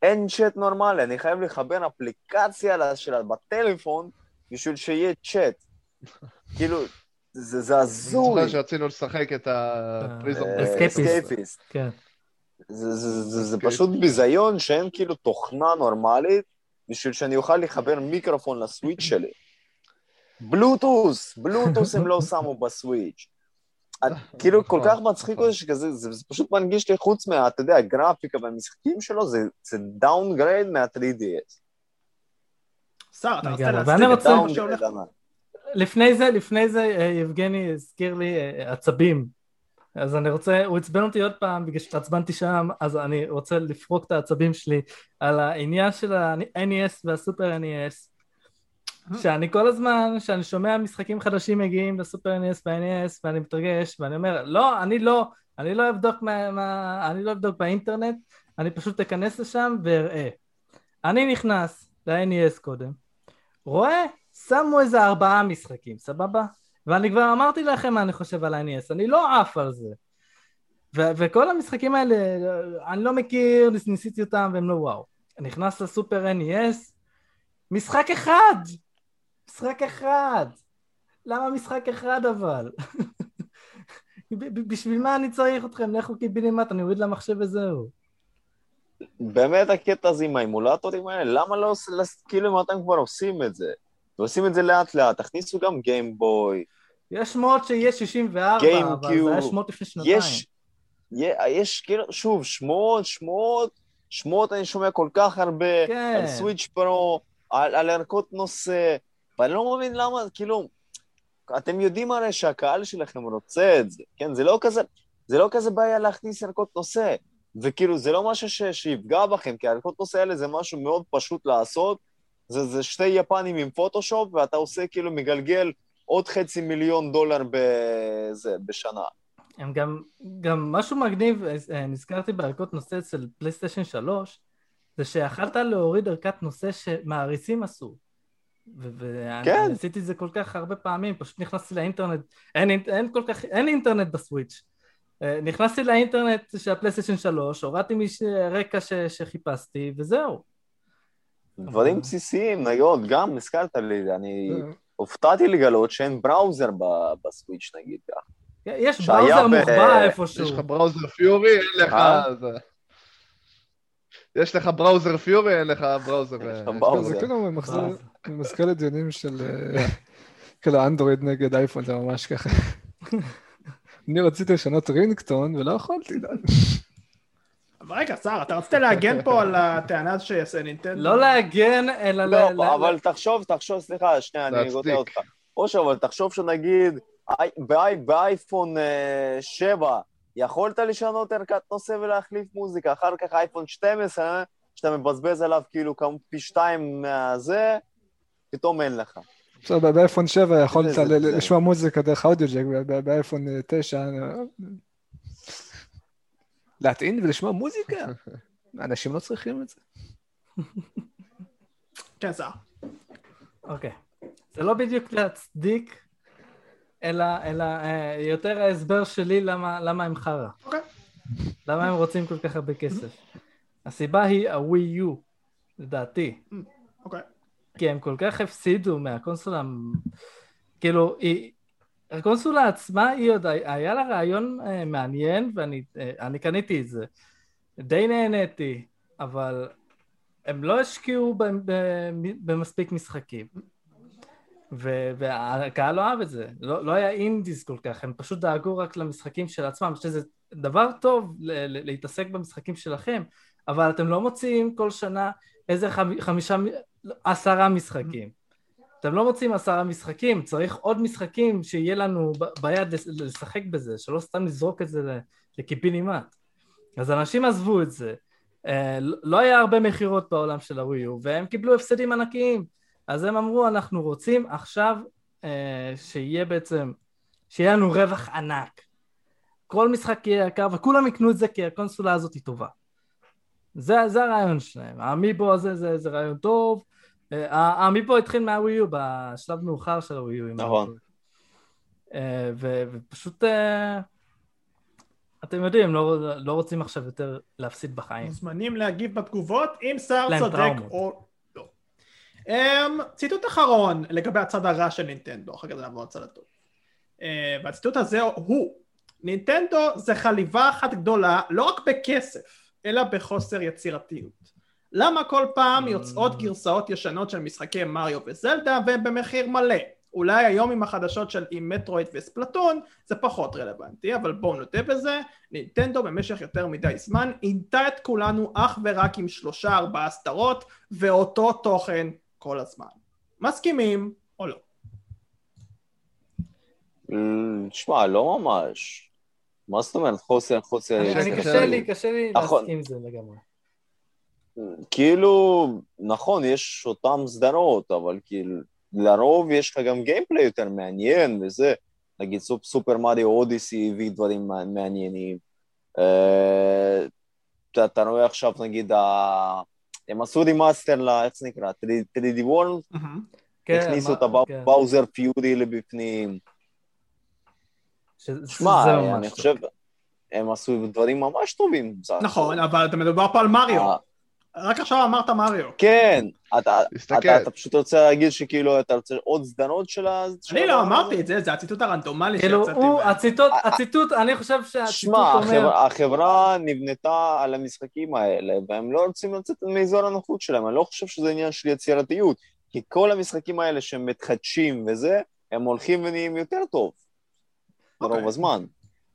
Speaker 2: אין צ'אט נורמלי, אני חייב לחבר אפליקציה לה- שלה בטלפון בשביל שיהיה צ'אט. כאילו, זה, זה
Speaker 5: אני
Speaker 2: הזוי.
Speaker 5: זוכר שרצינו לשחק את ה
Speaker 3: prison. אה.
Speaker 2: Escapists.
Speaker 3: כן.
Speaker 2: זה, זה, זה, זה. פשוט ביזיון שאין כאילו תוכנה נורמלית בשביל שאני אוכל לחבר מיקרופון לסוויץ' שלי. Bluetooth, Bluetooth הם לא שמו בסוויץ'. כאילו כל כך מצחיק אותי שכזה, זה, זה פשוט מרגיש לי חוץ מה, אתה יודע, הגרפיקה והמשחקים שלו, זה, זה downgrade מה-3DS.
Speaker 1: שר, אתה רוצה. להצדיק את?
Speaker 2: downgrade.
Speaker 3: לפני זה, לפני זה, אה, יבגני הזכיר לי אה, עצבים. אז אני רוצה, הוא עצבן אותי עוד פעם בגלל שהתעצבנתי שם, אז אני רוצה לפרוק את העצבים שלי על העניין של ה-NES והסופר NES. שאני כל הזמן, כשאני שומע משחקים חדשים מגיעים לסופר NES וה-NES ואני מתרגש ואני אומר, לא, אני לא, אני לא אבדוק, מה, מה, אני לא אבדוק באינטרנט, אני פשוט אכנס לשם ואראה. אני נכנס ל-NES קודם, רואה, שמו איזה ארבעה משחקים, סבבה? ואני כבר אמרתי לכם מה אני חושב על ה-NES, אני לא עף על זה. ו- וכל המשחקים האלה, אני לא מכיר, ניס- ניסיתי אותם והם לא וואו. נכנס לסופר NES, משחק אחד! משחק אחד! למה משחק אחד אבל? בשביל מה אני צריך אתכם? לכו קיבינימט, אני אוריד למחשב וזהו.
Speaker 2: באמת הקטע הזה עם האימולטורים האלה, למה לא, כאילו אם אתם כבר עושים את זה, ועושים את זה לאט לאט, תכניסו גם גיימבוי,
Speaker 3: יש שמועות שיהיה 64,
Speaker 2: Game
Speaker 3: אבל זה היה. שמועות לפני שנתיים.
Speaker 2: יש, יש, יש כאילו, שוב, שמועות, שמועות, שמועות אני שומע כל כך הרבה,
Speaker 3: כן.
Speaker 2: על סוויץ' פרו, על, על ערכות נושא, ואני לא מבין למה, כאילו, אתם יודעים הרי שהקהל שלכם רוצה את זה, כן? זה לא כזה, זה לא כזה בעיה להכניס ערכות נושא, וכאילו, זה לא משהו ש, שיפגע בכם, כי הערכות נושא האלה זה משהו מאוד פשוט לעשות, זה, זה שתי יפנים עם פוטושופ, ואתה עושה כאילו מגלגל עוד חצי מיליון דולר בזה, בשנה.
Speaker 3: הם גם, גם משהו מגניב, אה, נזכרתי בערכות נושא אצל פלייסטיישן 3, זה שיכלת להוריד ערכת נושא שמעריצים עשו. ואני
Speaker 2: כן.
Speaker 3: עשיתי את זה כל כך הרבה פעמים, פשוט נכנסתי לאינטרנט, אין, אין כל כך, אין אינטרנט בסוויץ'. אה, נכנסתי לאינטרנט של הפלייסטיישן 3, הורדתי מש- רקע ש- שחיפשתי, וזהו.
Speaker 2: דברים בסיסיים, נגיד, גם הזכרת לי, אני
Speaker 4: אה,
Speaker 2: הופתעתי לגלות שאין בראוזר בסוויץ' נגיד ככה.
Speaker 3: יש
Speaker 2: שהיה
Speaker 3: בראוזר
Speaker 2: ב-
Speaker 3: מוחבא
Speaker 5: יש
Speaker 3: איפשהו.
Speaker 5: לך בראוזר פיורי, אין לך...
Speaker 2: אה?
Speaker 5: זה- יש לך בראוזר פיורי, אין לך בראוזר...
Speaker 2: יש
Speaker 5: אה.
Speaker 4: זה כאילו מזכיר לדיונים של אה, כאילו אנדרואיד נגד אייפון, זה ממש ככה. אני רציתי לשנות רינגטון ולא יכולתי.
Speaker 1: רגע, סער, אתה רצית להגן פה על הטענה שיעשה נינטנדו?
Speaker 3: לא להגן, אלא...
Speaker 2: לא, אבל תחשוב, תחשוב, סליחה, שנייה, אני. גוטה אותך. אושר, אבל תחשוב שנגיד, אי- באי- באייפון אה, 7, יכולת לשנות ערכת נושא ולהחליף מוזיקה, אחר כך אייפון 12, שאתה מבזבז עליו כאילו פי שתיים מהזה, פתאום אין לך.
Speaker 4: עכשיו ב- באייפון 7 יכולת לשמוע מוזיקה דרך ב- באייפון 9... להטעין ולשמוע מוזיקה? אנשים לא צריכים את זה.
Speaker 1: כן, סער.
Speaker 3: אוקיי. זה לא בדיוק להצדיק, אלא, אלא אה, יותר ההסבר שלי למה, למה הם חרא.
Speaker 1: אוקיי.
Speaker 3: למה הם רוצים כל כך הרבה כסף. הסיבה היא הווי יו, לדעתי.
Speaker 1: אוקיי.
Speaker 3: כי הם כל כך הפסידו מהקונסולה, כאילו, היא, הקונסולה עצמה, היא עוד, היה לה רעיון אה, מעניין, ואני אה, קניתי את זה. די נהניתי, אבל הם לא השקיעו במספיק משחקים. והקהל לא אהב את זה, לא, לא היה אינדיס כל כך, הם פשוט דאגו רק למשחקים של עצמם, שזה דבר טוב להתעסק במשחקים שלכם, אבל אתם לא מוציאים כל שנה איזה חמ- חמישה, עשרה משחקים. אתם לא מוצאים עשרה משחקים, צריך עוד משחקים שיהיה לנו ביד לש- לשחק בזה, שלא סתם נזרוק את זה ל- לקיבינימט. אז אנשים עזבו את זה. אה, לא היה הרבה מכירות בעולם של הווי-יו, והם קיבלו הפסדים ענקיים. אז הם אמרו, אנחנו רוצים עכשיו אה, שיהיה בעצם, שיהיה לנו רווח ענק. כל משחק יהיה יקר, וכולם יקנו את זה כי הקונסולה הזאת היא טובה. זה, זה הרעיון שלהם. האמיבו הזה זה, זה רעיון טוב. אה, האמיבו התחיל מהווי-יו בשלב מאוחר של אני לא
Speaker 2: נכון.
Speaker 3: אה, ופשוט, אה, אתם יודעים, לא, לא רוצים עכשיו יותר להפסיד בחיים.
Speaker 1: מוזמנים להגיב בתגובות אם סער צודק. או לא. Um, ציטוט אחרון לגבי הצד הרע של נינטנדו, אחר כך נעבור לצד הטוב. והציטוט הזה הוא, נינטנדו זה חליבה אחת גדולה לא רק בכסף, אלא בחוסר יצירתיות. למה כל פעם יוצאות גרסאות ישנות של משחקי מריו וזלדה והם במחיר מלא? אולי היום עם החדשות של עם מטרואיד וספלטון זה פחות רלוונטי, אבל בואו נודה בזה, נינטנדו במשך יותר מדי זמן עינתה את כולנו אך ורק עם שלושה ארבעה סדרות ואותו תוכן כל הזמן. מסכימים או לא?
Speaker 2: אמ, שמע, לא ממש. מה זאת אומרת חוסר, חוסר...
Speaker 5: קשה. לי,
Speaker 3: קשה לי
Speaker 2: נכון.
Speaker 3: להסכים עם זה לגמרי.
Speaker 2: כאילו, נכון, יש אותם סדרות, אבל כאילו, לרוב יש לך גם gameplay יותר מעניין וזה. נגיד סופ, Super Mario Odyssey הביא דברים מע- מעניינים. אה, אתה, אתה רואה עכשיו, נגיד, ה... הם עשו remaster ל... איך זה נקרא? 3D World?
Speaker 3: כן,
Speaker 2: הכניסו את ה Bow-
Speaker 3: כן.
Speaker 2: Bowser Fury לבפנים.
Speaker 3: ש-
Speaker 2: שמע, אני. חושב, הם עשו דברים ממש טובים.
Speaker 1: נכון, אבל אתה מדובר פה על מריו.
Speaker 2: אה,
Speaker 1: רק עכשיו אמרת מריו.
Speaker 2: כן, אתה. אתה, אתה פשוט רוצה להגיד שכאילו אתה רוצה עוד סדרות של ה...
Speaker 1: אני לא אמרתי? את זה, זה הציטוט הרנדומלי
Speaker 3: כאילו,
Speaker 1: שיצאתי
Speaker 3: הוא. הציטוט, הציטוט, אני חושב שהציטוט
Speaker 2: שמע,
Speaker 3: אומר...
Speaker 2: החברה, החברה נבנתה על המשחקים האלה, והם לא רוצים לצאת מאזור הנוחות שלהם. אני לא חושב שזה עניין של יצירתיות, כי כל המשחקים האלה שהם מתחדשים וזה, הם הולכים ונהיים יותר טוב. ברוב
Speaker 1: אוקיי.
Speaker 2: הזמן.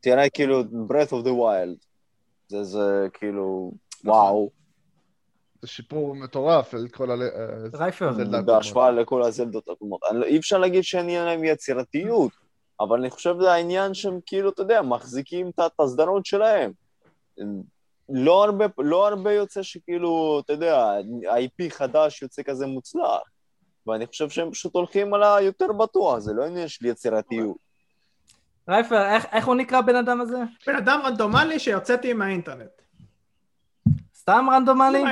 Speaker 2: תראה כאילו Breath of the Wild. זה, זה כאילו,
Speaker 1: נכון.
Speaker 2: וואו.
Speaker 5: זה שיפור מטורף על כל ה... אה,
Speaker 3: רייפר.
Speaker 2: בהשוואה לכל הזלדות הקודמות. אני לא- אי אפשר להגיד שאין להם יצירתיות, אבל אני חושב שזה העניין שהם כאילו, אתה יודע, מחזיקים את את הסדרות שלהם. לא הרבה, לא הרבה יוצא שכאילו, אתה יודע, IP חדש יוצא כזה מוצלח. ואני חושב שהם פשוט הולכים על היותר בטוח, זה לא עניין של יצירתיות.
Speaker 3: רייפר, איך, איך הוא נקרא בן אדם הזה?
Speaker 1: בן אדם רנדומלי שיוצאתי מהאינטרנט.
Speaker 3: סתם רנדומלי?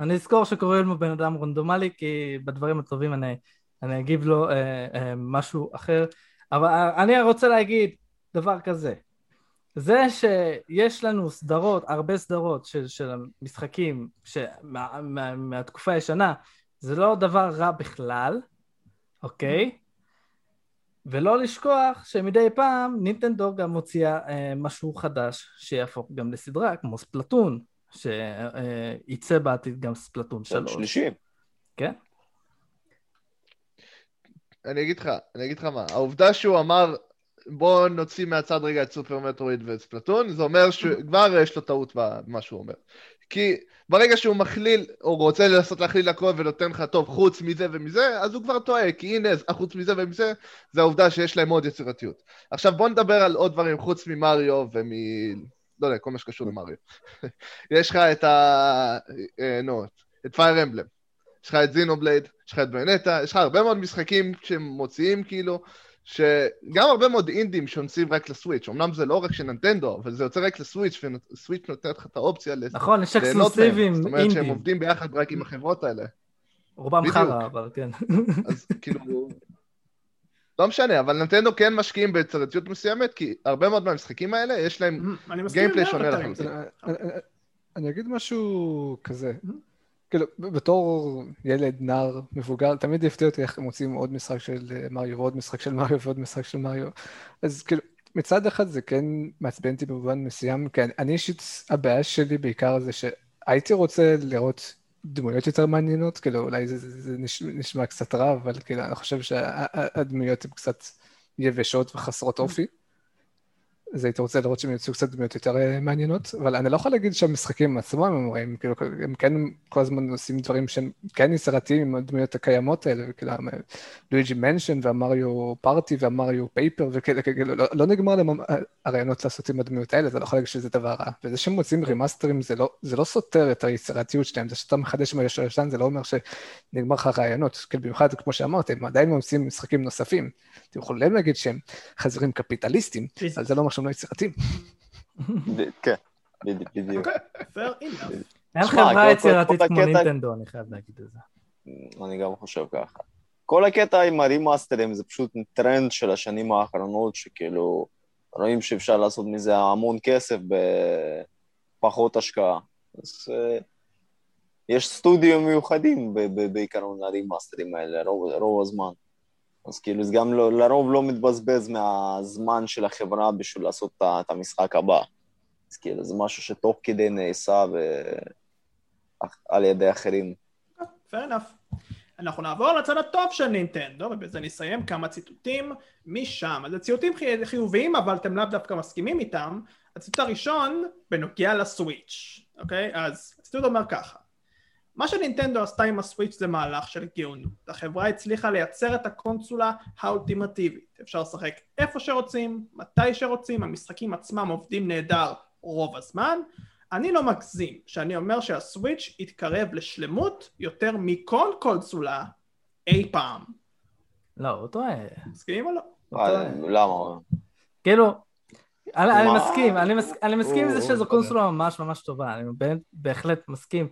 Speaker 3: אני אזכור שקוראים לו בן אדם רנדומלי, כי בדברים הטובים אני, אני אגיב לו אה, אה, משהו אחר. אבל אה, אני רוצה להגיד דבר כזה. זה שיש לנו סדרות, הרבה סדרות של, של המשחקים שמה, מה, מהתקופה הישנה, זה לא דבר רע בכלל, אוקיי? ולא לשכוח שמדי פעם נינטנדו גם מוציאה אה, משהו חדש שיהפוך גם לסדרה, כמו ספלטון, שיצא בעתיד גם ספלטון 3.
Speaker 2: שלישי.
Speaker 3: כן?
Speaker 5: אני אגיד לך, אני אגיד לך מה, העובדה שהוא אמר, בוא נוציא מהצד רגע את סופר מטרואיד ואת ספלטון, זה אומר שכבר יש לו טעות במה שהוא אומר. כי ברגע שהוא מכליל, או רוצה לנסות להכליל הכל ונותן לך טוב חוץ מזה ומזה, אז הוא כבר טועה, כי הנה, חוץ מזה ומזה, זה העובדה שיש להם עוד יצירתיות. עכשיו בוא נדבר על עוד דברים חוץ ממריו ומ... לא יודע, כל מה שקשור למריו. יש לך את ה... אה, נו, את פייר אמבלם. יש לך את זינובלייד, יש לך את ביונטה, יש לך הרבה מאוד משחקים שהם מוציאים כאילו, שגם הרבה מאוד אינדים שיוצאים רק לסוויץ', אמנם זה לא רק של ננטנדו, אבל זה יוצא רק לסוויץ', וסוויץ' נותן לך את האופציה
Speaker 3: נכון, יש אקסקלוסיבים אינדים.
Speaker 5: זאת אומרת שהם עובדים ביחד רק עם החברות האלה.
Speaker 3: רובם חרא, אבל כן.
Speaker 5: אז כאילו... לא משנה, אבל ננטנדו כן משקיעים ביצירתיות מסוימת, כי הרבה מאוד מהמשחקים האלה, יש להם גיימפליי שונה לחלוטין.
Speaker 4: אני אגיד משהו כזה. כאילו, בתור ילד, נער, מבוגר, תמיד יפתיע אותי איך הם מוצאים עוד משחק של אה, מריו ועוד משחק של מריו ועוד משחק של מריו. אז כאילו, מצד אחד זה כן מעצבן אותי במובן מסוים, כי אני אישית, הבעיה שלי בעיקר זה שהייתי רוצה לראות דמויות יותר מעניינות, כאילו אולי זה, זה, זה נשמע, נשמע קצת רע, אבל כאילו אני חושב שהדמויות הן קצת יבשות וחסרות אופי. אז הייתי רוצה לראות שהם יוצאו קצת דמויות יותר אה, מעניינות, אבל אני לא יכול להגיד שהמשחקים עצמם הם רואים, כאילו, הם כן כל הזמן עושים דברים שהם כן יצירתיים עם הדמויות הקיימות האלה, וכאילו, Luigi Mansion וה Mario Party וה Mario Paper, וכאילו, כאילו, לא, לא נגמר להם הרעיונות לעשות עם הדמויות האלה, זה לא יכול להגיד שזה דבר רע. וזה שהם מוצאים רימאסטרים זה לא, זה לא סותר את היצירתיות שלהם, זה שאתה מחדש עם הישר ישן, זה לא אומר שנגמר לך רעיונות, כאילו, במיוחד, כמו שאמרתי, הם עדיין עושים משחקים נוספים. אתם יכולים להגיד שהם חזירים קפיטליסטים, אבל זה לא אומר שהם לא יצירתיים.
Speaker 2: כן, בדיוק.
Speaker 1: אוקיי,
Speaker 3: אין חברה יצירתית כמו נינטנדו, אני חייב להגיד את זה.
Speaker 2: אני גם חושב ככה. כל הקטע עם הרימאסטרים זה פשוט טרנד של השנים האחרונות, שכאילו רואים שאפשר לעשות מזה המון כסף בפחות השקעה. אז uh, יש סטודיו מיוחדים בעיקרון לרימאסטרים האלה, רוב, רוב הזמן. אז כאילו זה גם לא, לרוב לא מתבזבז מהזמן של החברה בשביל לעשות את המשחק הבא. אז כאילו זה משהו שתוך כדי נעשה ו... על ידי אחרים.
Speaker 1: fair enough. אנחנו נעבור לצד הטוב של נינטנדו, ובזה נסיים כמה ציטוטים משם. אז זה ציטוטים חיוביים, אבל אתם לאו דווקא מסכימים איתם. הציטוט הראשון בנוגע לסוויץ', אוקיי? אז הציטוט אומר ככה: מה שנינטנדו עשתה עם הסוויץ' זה מהלך של גאונות. החברה הצליחה לייצר את הקונסולה האולטימטיבית. אפשר לשחק איפה שרוצים, מתי שרוצים, המשחקים עצמם עובדים נהדר רוב הזמן. אני לא מגזים שאני אומר שהסוויץ' יתקרב לשלמות יותר מכל קונסולה אי פעם.
Speaker 3: לא, הוא טועה.
Speaker 1: מסכימים או לא?
Speaker 2: למה?
Speaker 3: כאילו, אני מסכים, אני מסכים עם זה שזו קונסולה ממש ממש טובה, אני בהחלט מסכים.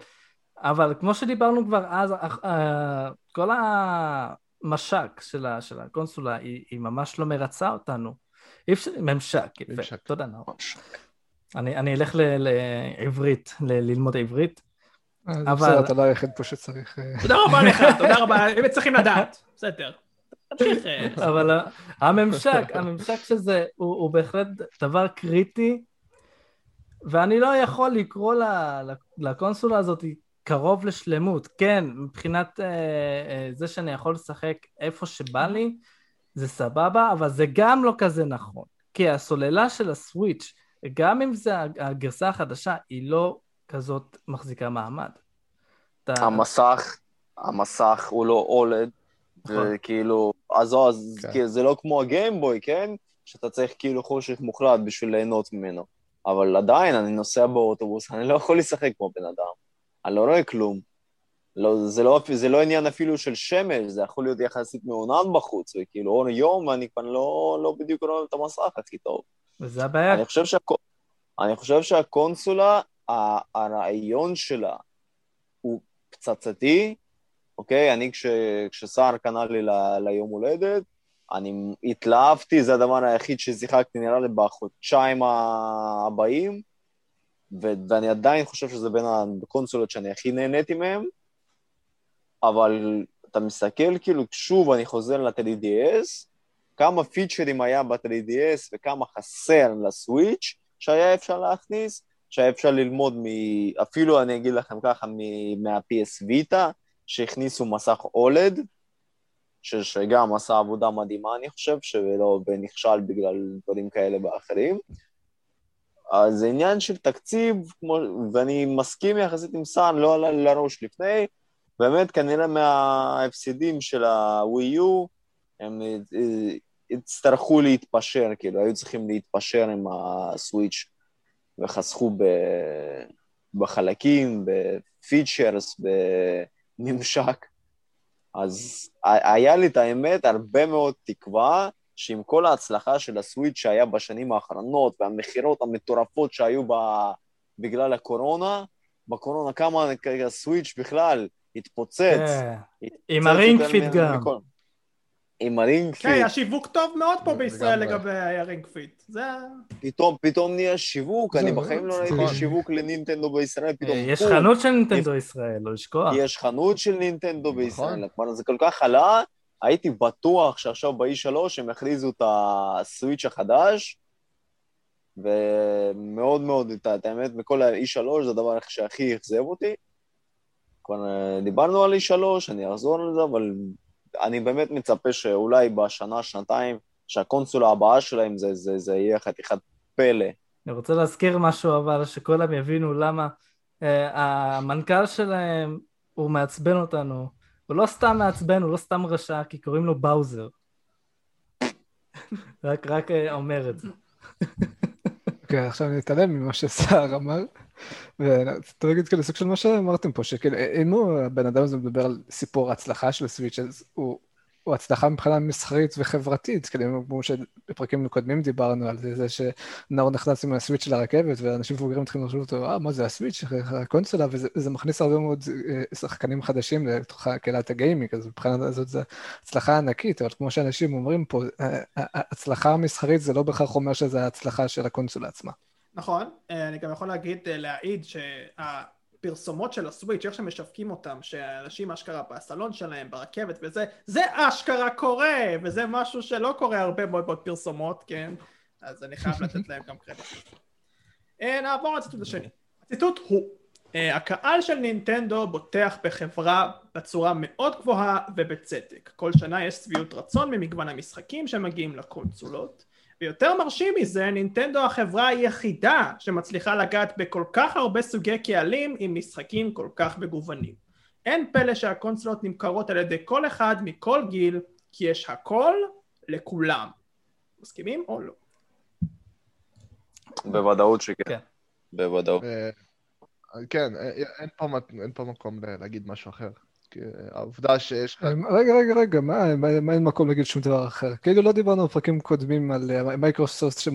Speaker 3: אבל כמו שדיברנו כבר אז, אה, אה, כל המש"ק של, של הקונסולה היא, היא ממש לא מרצה אותנו. אי אפשר, ממשק, יפה, תודה נאור. אני, אני אלך ל, לעברית, ל, ללמוד עברית.
Speaker 4: אה, אבל... אתה לא היחיד פה שצריך...
Speaker 1: תודה רבה לך, תודה רבה, הם צריכים לדעת, בסדר.
Speaker 3: אבל הממשק, הממשק של זה הוא, הוא בהחלט דבר קריטי, ואני לא יכול לקרוא לקונסולה הזאת קרוב לשלמות, כן, מבחינת אה, אה, זה שאני יכול לשחק איפה שבא לי, זה סבבה, אבל זה גם לא כזה נכון. כי הסוללה של הסוויץ', גם אם זה הגרסה החדשה, היא לא כזאת מחזיקה מעמד.
Speaker 2: אתה... המסך, המסך הוא לא אולד, נכון. וכאילו, אז, אז כן. זה לא כמו הגיימבוי, כן? שאתה צריך כאילו חושך מוחלט בשביל ליהנות ממנו. אבל עדיין, אני נוסע באוטובוס, אני לא יכול לשחק כמו בן אדם. אני לא רואה כלום. לא, זה, לא, זה לא עניין אפילו של שמש, זה יכול להיות יחסית מעונן בחוץ, וכאילו אור יום, ואני כבר לא, לא בדיוק רואה את המסך הכי טוב.
Speaker 3: וזה הבעיה.
Speaker 2: אני חושב, שה, אני חושב שהקונסולה, הרעיון שלה הוא פצצתי, אוקיי? אני, כש, כשסער קנה לי ל, ליום הולדת, אני התלהבתי, זה הדבר היחיד ששיחקתי נראה לי בחודשיים הבאים, ו- ואני עדיין חושב שזה בין הקונסולות שאני הכי נהניתי מהן, אבל אתה מסתכל, כאילו, שוב אני חוזר ל-3DS, כמה פיצ'רים היה ב-3DS וכמה חסר לסוויץ' שהיה אפשר להכניס, שהיה אפשר ללמוד מ... אפילו אני אגיד לכם ככה, מ... מה-PS Vita, שהכניסו מסך אולד, ש... שגם עשה עבודה מדהימה, אני חושב, שלא ונכשל בגלל דברים כאלה ואחרים. אז זה עניין של תקציב, כמו... ואני מסכים יחסית עם סאן, לא עלה לי לראש לפני, באמת כנראה מההפסדים של הווי-יו, הם יצטרכו להתפשר, כאילו, היו צריכים להתפשר עם הסוויץ' וחסכו ב... בחלקים, ב features, בממשק. אז היה לי את האמת הרבה מאוד תקווה שעם כל ההצלחה של הסוויץ' שהיה בשנים האחרונות והמכירות המטורפות שהיו ב... בגלל הקורונה, בקורונה כמה הסוויץ' בכלל התפוצץ.
Speaker 3: כן. עם ה Ring Fit גם.
Speaker 2: עם ה Ring Fit.
Speaker 1: כן, היה שיווק טוב מאוד פה בישראל לגבי ה Ring Fit. זה...
Speaker 2: פתאום, פתאום נהיה שיווק, אני בחיים לא ראיתי
Speaker 5: נכון.
Speaker 2: שיווק לנינטנדו בישראל, פתאום...
Speaker 3: יש. חנות של נינטנדו ישראל, לא לשכוח.
Speaker 2: יש חנות של נינטנדו
Speaker 5: נכון.
Speaker 2: בישראל, כלומר זה כל כך עלה, הייתי בטוח שעכשיו ב-E3 הם יכריזו את הסוויץ' החדש, ומאוד מאוד, את האמת, מכל ה-E3 זה הדבר שהכי אכזב אותי. כבר אה, דיברנו על E3, אני אחזור על זה, אבל אני באמת מצפה שאולי בשנה, שנתיים, שהקונסולה הבאה שלהם זה, זה, זה יהיה חתיכת פלא.
Speaker 3: אני רוצה להזכיר משהו אבל, שכולם יבינו למה אה, המנכ"ל שלהם, הוא מעצבן אותנו. הוא לא סתם מעצבן, הוא לא סתם רשע, כי קוראים לו באוזר. רק, רק אה, אומר את זה.
Speaker 4: אוקיי, עכשיו אני אתעלם ממה שסער אמר, רוצה להגיד כאילו סוג של מה שאמרתם פה, שכאילו, אם הוא, הבן אדם הזה מדבר על סיפור ההצלחה של הסוויץ', אז הוא, הוא הצלחה מבחינה מסחרית וחברתית, כמו שבפרקים קודמים דיברנו על זה, זה שנאור נכנס עם הסוויץ' לרכבת, ואנשים מבוגרים מתחילים לחשוב אותו, אה, מה זה הסוויץ', הקונסולה, וזה מכניס הרבה מאוד אה, שחקנים חדשים לתוך קהילת הגיימינג, אז מבחינה הזאת זו הצלחה ענקית, אבל כמו שאנשים אומרים פה, אה, ההצלחה המסחרית זה לא בהכרח אומר שזה ההצלחה של הקונסולה עצמה.
Speaker 1: נכון, אה, אני גם יכול להגיד, אה, להעיד שהפרסומות של הסוויץ', איך שמשווקים אותם, שאנשים אשכרה בסלון שלהם, ברכבת וזה, זה אשכרה קורה, וזה משהו שלא קורה הרבה מאוד בפרסומות, כן? אז אני חייב לתת להם גם קרדיט. אה, נעבור לציטוט השני. הציטוט הוא, אה, הקהל של נינטנדו בוטח בחברה בצורה מאוד גבוהה ובצדק. כל שנה יש שביעות רצון ממגוון המשחקים שמגיעים לקונסולות. ויותר מרשים מזה, נינטנדו החברה היחידה שמצליחה לגעת בכל כך הרבה סוגי קהלים עם משחקים כל כך מגוונים. אין פלא שהקונסולות נמכרות על ידי כל אחד מכל גיל, כי יש הכל לכולם. מסכימים או לא?
Speaker 2: בוודאות שכן.
Speaker 3: כן.
Speaker 2: בוודאות.
Speaker 5: אה, כן, אה, אין פה אין פה מקום להגיד משהו אחר. כי העובדה שיש לך...
Speaker 4: רגע, רגע, רגע, מה, מה, מה אין מקום להגיד שום דבר אחר? כאילו לא דיברנו בפרקים קודמים על אה, מייקרוסופט שהם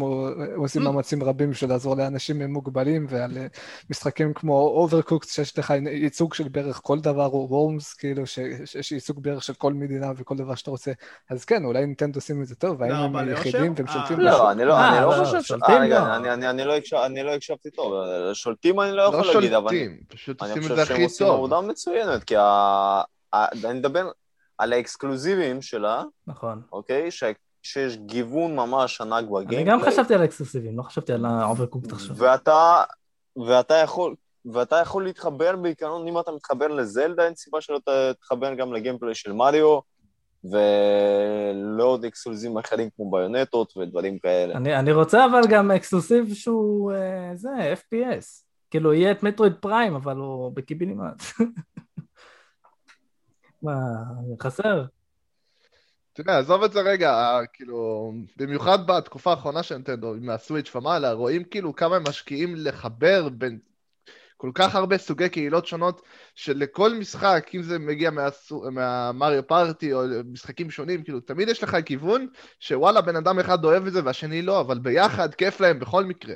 Speaker 4: עושים מאמצים רבים בשביל לעזור לאנשים מוגבלים ועל אה, משחקים כמו Overcooked שיש לך ייצוג של בערך כל דבר, או Worms, כאילו שיש ייצוג בערך של כל מדינה וכל דבר שאתה רוצה. אז כן, אולי נינטנדו עושים את זה טוב, והאם
Speaker 1: לא,
Speaker 4: הם
Speaker 1: אבל
Speaker 4: יחידים? והם שולטים
Speaker 1: אה,
Speaker 4: בשוק?
Speaker 2: לא, אני לא, אני
Speaker 3: לא,
Speaker 2: לא חושב ש...
Speaker 3: שולטים
Speaker 2: רגע,
Speaker 3: לא.
Speaker 2: אני- אני- אני לא הקשב- אני לא הקשבתי טוב. שולטים אני לא יכול
Speaker 5: לא
Speaker 2: להגיד, אבל
Speaker 5: שולטים, פשוט
Speaker 2: אני
Speaker 5: עושים את
Speaker 2: חושב
Speaker 5: זה
Speaker 2: שהם
Speaker 5: הכי
Speaker 2: עושים
Speaker 5: טוב.
Speaker 2: עבודה מצוינת, כי ה- אני מדבר על האקסקלוזיביים שלה,
Speaker 3: נכון.
Speaker 2: אוקיי? ש- שיש גיוון ממש ענק ב gameplay.
Speaker 3: אני גם חשבתי על האקסקלוסיבים, לא חשבתי על ה Overcooked עכשיו.
Speaker 2: ואתה, ואתה יכול, ואתה יכול להתחבר בעיקרון, אם אתה מתחבר לזלדה, אין סיבה שלא תתחבר גם לגיימפליי של מריו, ולעוד אקסקלוזים אחרים כמו ביונטות ודברים כאלה.
Speaker 3: אני, אני רוצה אבל גם אקסקלוסיב שהוא אה, זה, FPS. כאילו יהיה את מטרויד פריים, אבל הוא בקיבינימט. מה, חסר?
Speaker 5: תראה, עזוב את זה רגע, אה, כאילו, במיוחד בתקופה האחרונה של נינטנדו, מהסוויץ' ומעלה, רואים כאילו כמה הם משקיעים לחבר בין כל כך הרבה סוגי קהילות שונות, שלכל משחק, אם זה מגיע מהמריו פארטי או משחקים שונים, כאילו, תמיד יש לך כיוון שוואלה, בן אדם אחד אוהב את זה והשני לא, אבל ביחד כיף להם בכל מקרה.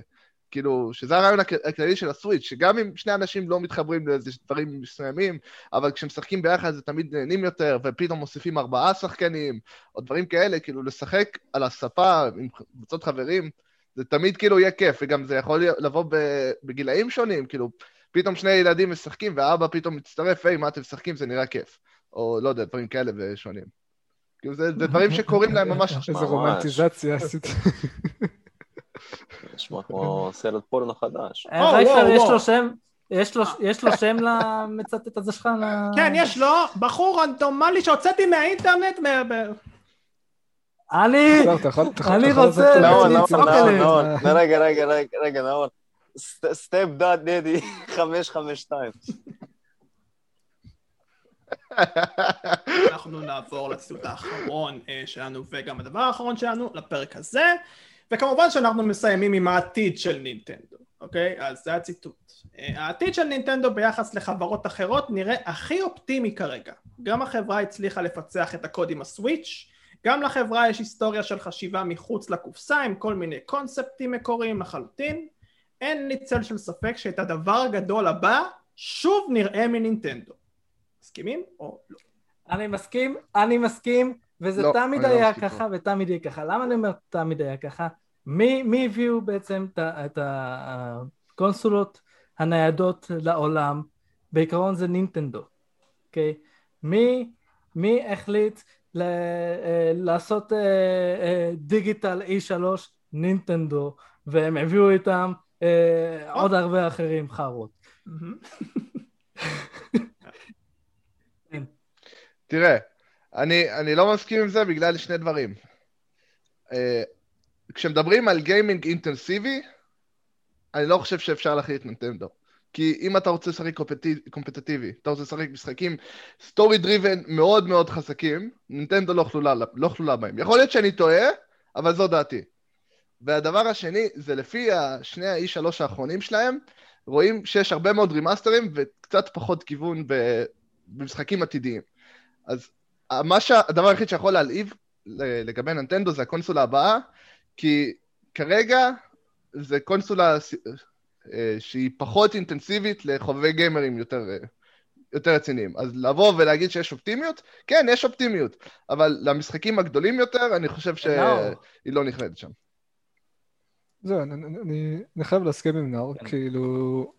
Speaker 5: כאילו, שזה הרעיון הכ- הכללי של הסוויץ', שגם אם שני אנשים לא מתחברים לאיזה דברים מסוימים, אבל כשמשחקים ביחד זה תמיד נהנים יותר, ופתאום מוסיפים ארבעה שחקנים, או דברים כאלה, כאילו לשחק על הספה עם קבוצות חברים, זה תמיד כאילו יהיה כיף, וגם זה יכול לבוא ב- בגילאים שונים, כאילו, פתאום שני ילדים משחקים, והאבא פתאום מצטרף, היי, מה אתם משחקים? זה נראה כיף. או לא יודע, דברים כאלה ושונים. כאילו, זה, זה דברים שקורים להם ממש עכשיו.
Speaker 4: איזה. רומנטיזציה עשית.
Speaker 2: נשמע כמו סרט פורנו חדש.
Speaker 3: אה, יש. לו שם? יש לו- יש לו שם למצטט הזה שלך?
Speaker 1: כן, יש לו בחור רנדומלי שהוצאתי מהאינטרנט,
Speaker 3: אני... אני רוצה-
Speaker 2: נאור, נאור, נאור, רגע, רגע, רגע, נאור. סטפ דאד דדי 552.
Speaker 1: אנחנו נעבור לציטוט האחרון אה, שלנו וגם הדבר האחרון שלנו לפרק הזה וכמובן שאנחנו מסיימים עם העתיד של נינטנדו אוקיי? אז זה הציטוט. אה, העתיד של נינטנדו ביחס לחברות אחרות נראה הכי אופטימי כרגע. גם החברה הצליחה לפצח את הקוד עם הסוויץ' גם לחברה יש היסטוריה של חשיבה מחוץ לקופסה עם כל מיני קונספטים מקוריים לחלוטין. אין לי צל של ספק שאת הדבר הגדול הבא שוב נראה מנינטנדו. מסכימים או לא?
Speaker 3: אני מסכים, אני מסכים, וזה
Speaker 5: לא,
Speaker 3: תמיד
Speaker 5: לא
Speaker 3: היה
Speaker 5: מסכים
Speaker 3: ככה ותמיד יהיה ככה. למה אני אומר תמיד היה ככה? מי, מי הביאו בעצם את הקונסולות הניידות לעולם? בעיקרון זה נינטנדו, אוקיי? מי, מי החליט ל, אה, לעשות אה, אה, דיגיטל E3? נינטנדו, והם הביאו איתם אה, עוד הרבה אחרים חארות.
Speaker 1: מהמם.
Speaker 5: תראה, אני, אני לא מסכים עם זה בגלל שני דברים. Uh, כשמדברים על גיימינג אינטנסיבי, אני לא חושב שאפשר להכיל את נינטנדו. כי אם אתה רוצה לשחק קומפטטיבי, אתה רוצה לשחק משחקים story driven מאוד מאוד חזקים, נינטנדו לא כלולה, לא כלולה בהם. יכול להיות שאני טועה, אבל זו דעתי. והדבר השני, זה לפי שני ה-E3 האחרונים שלהם, רואים שיש הרבה מאוד רימאסטרים וקצת פחות כיוון במשחקים עתידיים. אז מה שה... הדבר היחיד שיכול להלהיב לגבי נינטנדו זה הקונסולה הבאה, כי כרגע זה קונסולה אה, שהיא פחות אינטנסיבית לחובבי גיימרים יותר, אה, יותר רציניים. אז לבוא ולהגיד שיש אופטימיות, כן, יש אופטימיות, אבל למשחקים הגדולים יותר, אני חושב שהיא
Speaker 3: נאור.
Speaker 5: לא נכללת שם.
Speaker 4: זהו, אני- אני- אני אני חייב להסכים עם נאור, כאילו...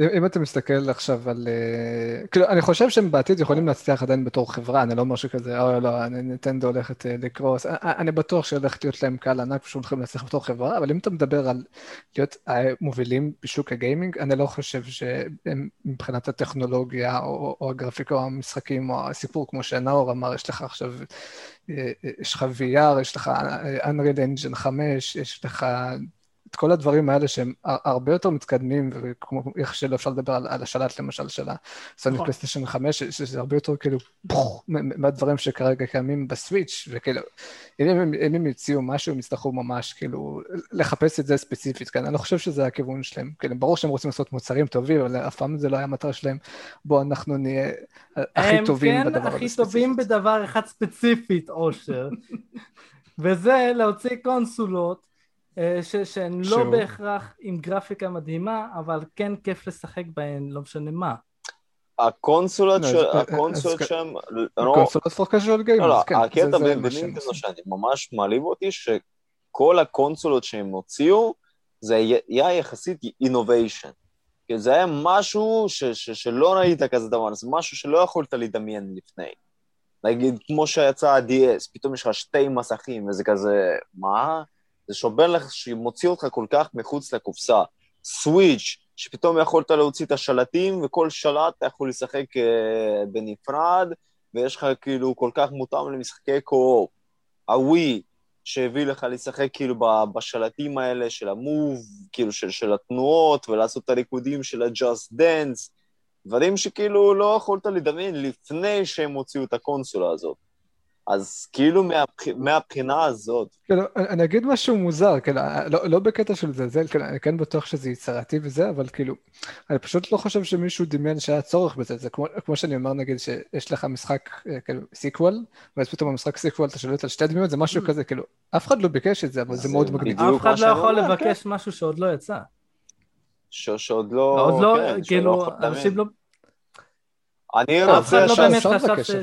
Speaker 4: אם אתה מסתכל עכשיו על... אה, כאילו, אני חושב שהם בעתיד יכולים להצליח עדיין בתור חברה, אני לא אומר שכזה, אוי לא, אני- נינטנדו הולכת אה, לקרוס, אה, אה, אני בטוח שהולכת להיות להם קהל ענק ושהם הולכים להצליח בתור חברה, אבל אם אתה מדבר על להיות אה, מובילים בשוק הגיימינג, אני לא חושב שהם מבחינת הטכנולוגיה, או או הגרפיקה, או המשחקים, או הסיפור, כמו שנאור אמר, יש לך עכשיו... אה, אה, יש לך VR, יש לך אה, Unreal Engine 5, יש לך את כל הדברים האלה שהם הר- הרבה יותר מתקדמים, וכמו איך שלא אפשר לדבר על, על השלט למשל של הסוני
Speaker 1: נכון.
Speaker 4: פלייסטיישן 5, ש- שזה הרבה יותר כאילו פוח, מהדברים שכרגע קיימים בסוויץ', וכאילו, אם הם, אם הם יציעו משהו, הם יצטרכו ממש כאילו לחפש את זה ספציפית, כן? אני לא חושב שזה הכיוון שלהם, כאילו, ברור שהם רוצים לעשות מוצרים טובים, אבל אף פעם זה לא היה המטרה שלהם, בואו אנחנו נהיה הכי טובים
Speaker 3: הם
Speaker 4: בדבר
Speaker 3: כן
Speaker 4: הזה
Speaker 3: הכי
Speaker 4: ספציפית.
Speaker 3: טובים בדבר אחד ספציפית, אושר. וזה להוציא קונסולות ש- שהן לא
Speaker 4: שהוא?
Speaker 3: בהכרח עם גרפיקה מדהימה, אבל כן כיף לשחק בהן, לא משנה מה.
Speaker 2: הקונסולות
Speaker 4: לא,
Speaker 2: של- הקונסולות
Speaker 4: אז-
Speaker 2: שם, לא,
Speaker 4: קונסולות פור קאז'ואל
Speaker 2: לא,
Speaker 4: גיימרס,
Speaker 2: לא,
Speaker 4: כן.
Speaker 2: הקטע בנינטנדו. שאני ממש מעליב אותי, שכל הקונסולות שהם הוציאו, זה היה- יחסית. כי זה היה משהו ש- ש- שלא ראית כזה דבר, זה משהו שלא יכולת לדמיין לפני. נגיד, כמו שיצא ה-DS, פתאום יש לך שתי מסכים, וזה כזה, מה? זה שובר לך, שמוציא אותך כל כך מחוץ לקופסה. סוויץ', שפתאום יכולת להוציא את השלטים, וכל שלט אתה יכול לשחק אה, בנפרד, ויש לך כאילו כל כך מותאם למשחקי קו-אופ. הווי, שהביא לך לשחק כאילו בשלטים האלה של המוב, כאילו של, של התנועות, ולעשות את הריקודים של ה-Just Dance, דברים שכאילו לא יכולת לדמיין לפני שהם הוציאו את הקונסולה הזאת. אז כאילו מהבח... מהבחינה הזאת,
Speaker 4: כאילו, אני אני אגיד משהו מוזר, כאילו, לא, לא בקטע של זלזל, כאילו, אני כן בטוח שזה יצירתי וזה, אבל כאילו, אני פשוט לא חושב שמישהו דמיין שהיה צורך בזה, זה כמו, כמו שאני אומר, נגיד, שיש לך משחק, אה, כאילו, sequel, ואז פתאום במשחק sequel אתה שולט על שתי דמויות, זה משהו כזה, כאילו, אף אחד לא ביקש את זה, אבל זה
Speaker 2: זה
Speaker 4: מאוד מגניב.
Speaker 3: אף אחד לא יכול לבקש משהו שעוד לא יצא.
Speaker 2: ש... שעוד לא...
Speaker 3: עוד לא,
Speaker 2: כן,
Speaker 3: כאילו,
Speaker 2: יכול לדמיין.
Speaker 3: אנשים לא...
Speaker 2: אני
Speaker 3: אף אחד
Speaker 2: רוצה
Speaker 3: לא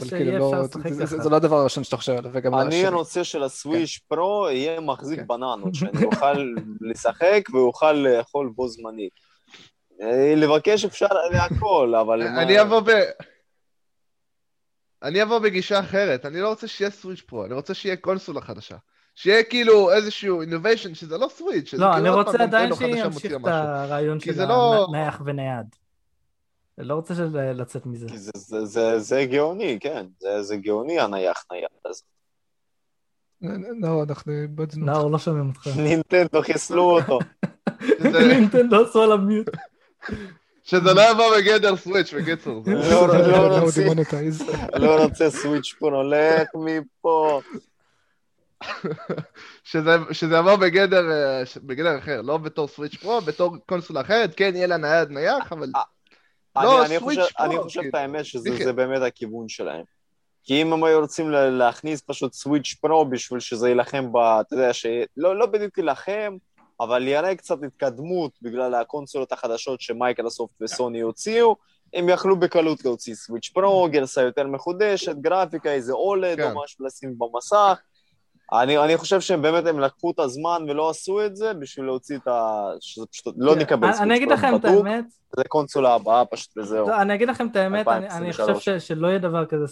Speaker 4: כאילו, לא- זה- זה-
Speaker 3: ככה.
Speaker 4: זה לא הדבר הראשון שאתה חושב עליו, וגם...
Speaker 2: אני. רוצה שלסוויש פרו יהיה מחזיק
Speaker 4: כן.
Speaker 2: בננות, שאני אוכל לשחק ואוכל לאכול בו זמנית. אה, לבקש אפשר להכל, אבל...
Speaker 5: אני אבוא ב... אני אבוא בגישה אחרת, אני לא רוצה שיהיה סוויץ' פרו, אני רוצה שיהיה קונסולה חדשה. שיהיה כאילו איזשהו innovation שזה לא סוויץ'. שזה
Speaker 3: לא,
Speaker 5: כאילו
Speaker 3: אני רוצה עדיין שימשיך את. הרעיון של
Speaker 5: זה לא-
Speaker 3: הנייח ונייד. אני לא רוצה של- לצאת מזה.
Speaker 2: זה- זה- זה- זה גאוני, כן. זה- זה גאוני הנייח נייח הזה.
Speaker 4: לא, אנחנו איבדנו.
Speaker 3: נאור, לא שומעים אותך.
Speaker 2: נינטנדו חיסלו אותו.
Speaker 5: שזה-
Speaker 3: נינטנדו עשו עליו מיוט.
Speaker 5: שזה לא יבוא בגדר סוויץ' בקיצור.
Speaker 2: לא, לא, לא
Speaker 4: לא
Speaker 2: רוצה-. לא סוויץ' פרו, לך מפה.
Speaker 5: שזה, יבוא בגדר, אה, בגדר אחר, לא בתור סוויץ' פרו, בתור קונסולה אחרת, כן, יהיה לה נייד נייח, אבל לא,
Speaker 2: אני- אני
Speaker 5: סוויץ'
Speaker 2: חושב- אני חושב את
Speaker 5: כאילו.
Speaker 2: האמת שזה
Speaker 5: כן.
Speaker 2: זה באמת הכיוון שלהם. כי אם הם היו רוצים לה- להכניס פשוט סוויץ' פרו בשביל שזה יילחם ב... אתה יודע, שלא לא בדיוק יילחם, אבל יראה קצת התקדמות בגלל הקונסולות החדשות שמייקרוסופט וסוני הוציאו, הם יכלו בקלות להוציא סוויץ' פרו, גרסה יותר מחודשת, גרפיקה, איזה OLED
Speaker 5: כן.
Speaker 2: או משהו לשים במסך. אני, אני חושב שהם באמת, הם לקחו את הזמן ולא עשו את זה בשביל להוציא את ה... שזה פשוט, לא נקבל
Speaker 3: אני- אני אגיד לכם את. האמת,
Speaker 2: זה קונסולה הבאה פשוט וזהו.
Speaker 3: לא, אני אגיד לכם את האמת, אני, אני
Speaker 2: 2023.
Speaker 3: חושב ש, שלא יהיה דבר כזה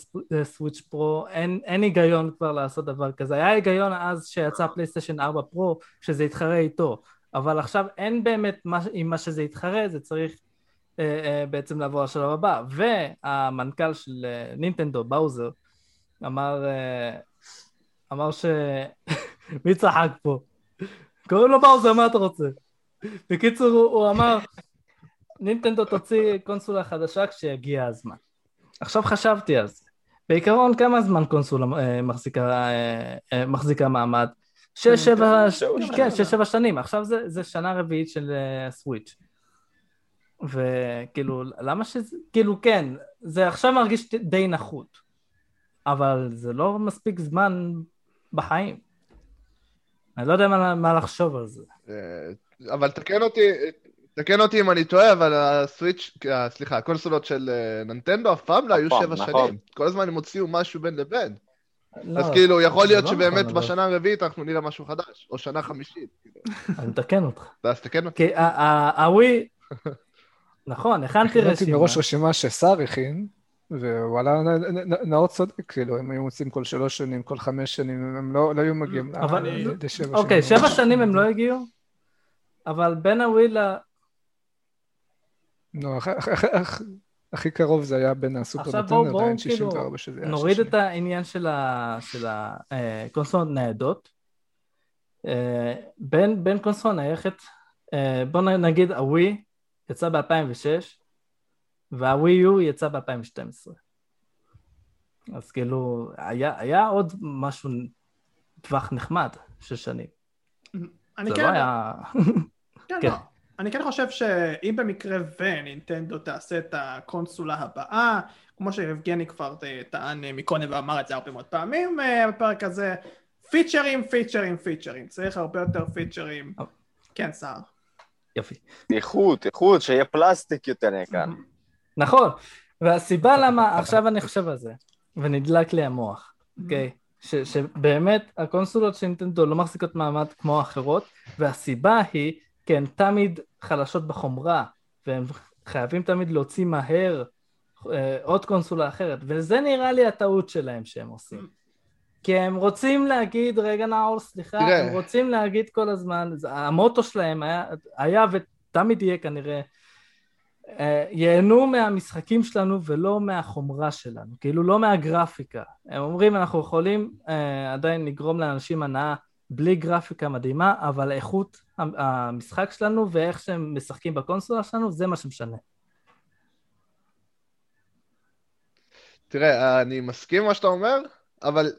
Speaker 3: סוויץ' פרו, אין, אין היגיון כבר לעשות דבר כזה. היה היגיון אז שיצא פלייסטיישן 4 פרו, שזה יתחרה איתו, אבל עכשיו אין באמת מה, עם מה שזה יתחרה, זה צריך אה, אה, בעצם לעבור לשלב הבא. והמנכ"ל של אה, נינטנדו, באוזר, אמר, אה, אמר ש... מי צחק פה? קוראים לו באוזר, מה אתה רוצה? בקיצור, הוא, אמר, נינטנדו תוציא קונסולה חדשה כשיגיע הזמן. עכשיו חשבתי על זה. בעיקרון, כמה זמן קונסולה אה, מחזיקה, אה, אה, מחזיקה מעמד? שש, שבע, כן,
Speaker 1: שנים.
Speaker 3: שש, שבע שנים. עכשיו זה, זה שנה רביעית של סוויץ'. וכאילו, למה שזה... כאילו, כן, זה עכשיו מרגיש די נחות, אבל זה לא מספיק זמן בחיים. אני לא יודע מה, מה לחשוב על זה.
Speaker 5: אה, אבל תקן אותי, תקן אותי אם אני טועה, אבל הסוויץ', אה, סליחה, הקונסולות של אה, נינטנדו אף פעם לא היו
Speaker 2: פעם,
Speaker 5: שבע
Speaker 2: נכון.
Speaker 5: שנים. כל הזמן הם הוציאו משהו בין לבין.
Speaker 3: לא,
Speaker 5: אז כאילו, יכול להיות
Speaker 3: לא
Speaker 5: שבאמת
Speaker 3: נכון,
Speaker 5: בשנה הרביעית אנחנו נראה משהו חדש, או שנה חמישית. כאילו.
Speaker 3: אני מתקן אותך.
Speaker 5: אז תקן אותי.
Speaker 3: כי הווי... נכון, הכנתי
Speaker 4: הכנתי
Speaker 3: רשימה.
Speaker 4: מראש רשימה ששר הכין, ווואלה, נאור צודק, כאילו, הם היו מוצאים כל שלוש שנים, כל חמש שנים, הם לא לא היו מגיעים
Speaker 3: אבל-
Speaker 4: לשבע שנים.
Speaker 3: אוקיי, שבע שנים הם לא הגיעו, אבל בין הווי ל...
Speaker 4: נו, הכ- הכ- הכ- הכ- הכי קרוב זה היה בין הסופר
Speaker 3: עכשיו בואו,
Speaker 4: נטנדו
Speaker 3: בואו,
Speaker 4: ל-N64,
Speaker 3: כאילו,
Speaker 4: שזה היה
Speaker 3: נוריד
Speaker 4: 60.
Speaker 3: את העניין של הקונסולות ניידות. אה, בין קונסולה נייחת, אה, בואו נ- נגיד הווי יצא ב-2006, והווי יו יצא ב-2012. אז כאילו, היה היה עוד משהו, טווח נחמד של שנים.
Speaker 1: אני
Speaker 3: זה
Speaker 1: כן,
Speaker 3: לא היה...
Speaker 1: כן,
Speaker 3: כן.
Speaker 1: לא. אני כן חושב שאם במקרה ונינטנדו תעשה את הקונסולה הבאה, כמו שיבגני כבר אה, טען אה, מקודם ואמר את זה הרבה מאוד פעמים אה, בפרק הזה, פיצ'רים, פיצ'רים, פיצ'רים. צריך הרבה יותר פיצ'רים.
Speaker 3: אה.
Speaker 1: כן, סער.
Speaker 3: יופי.
Speaker 2: איכות, איכות, שיהיה פלסטיק יותר יקר.
Speaker 3: נכון, והסיבה למה, עכשיו אני חושב על זה, ונדלק לי המוח, אוקיי? ש- שבאמת הקונסולות של נינטנדו לא מחזיקות מעמד כמו האחרות, והסיבה היא, כי הן תמיד חלשות בחומרה, והם חייבים תמיד להוציא מהר אה, עוד קונסולה אחרת, וזה נראה לי הטעות שלהם שהם עושים. כי הם רוצים להגיד, רגע נאור, סליחה,
Speaker 5: תראה.
Speaker 3: הם רוצים להגיד כל הזמן, המוטו שלהם היה, היה ותמיד יהיה כנראה, אה, ייהנו מהמשחקים שלנו ולא מהחומרה שלנו, כאילו לא מהגרפיקה. הם אומרים, אנחנו יכולים אה, עדיין לגרום לאנשים הנאה בלי גרפיקה מדהימה, אבל איכות המ- המשחק שלנו ואיך שהם משחקים בקונסולה שלנו, זה מה שמשנה.
Speaker 5: תראה, אני מסכים מה שאתה אומר, אבל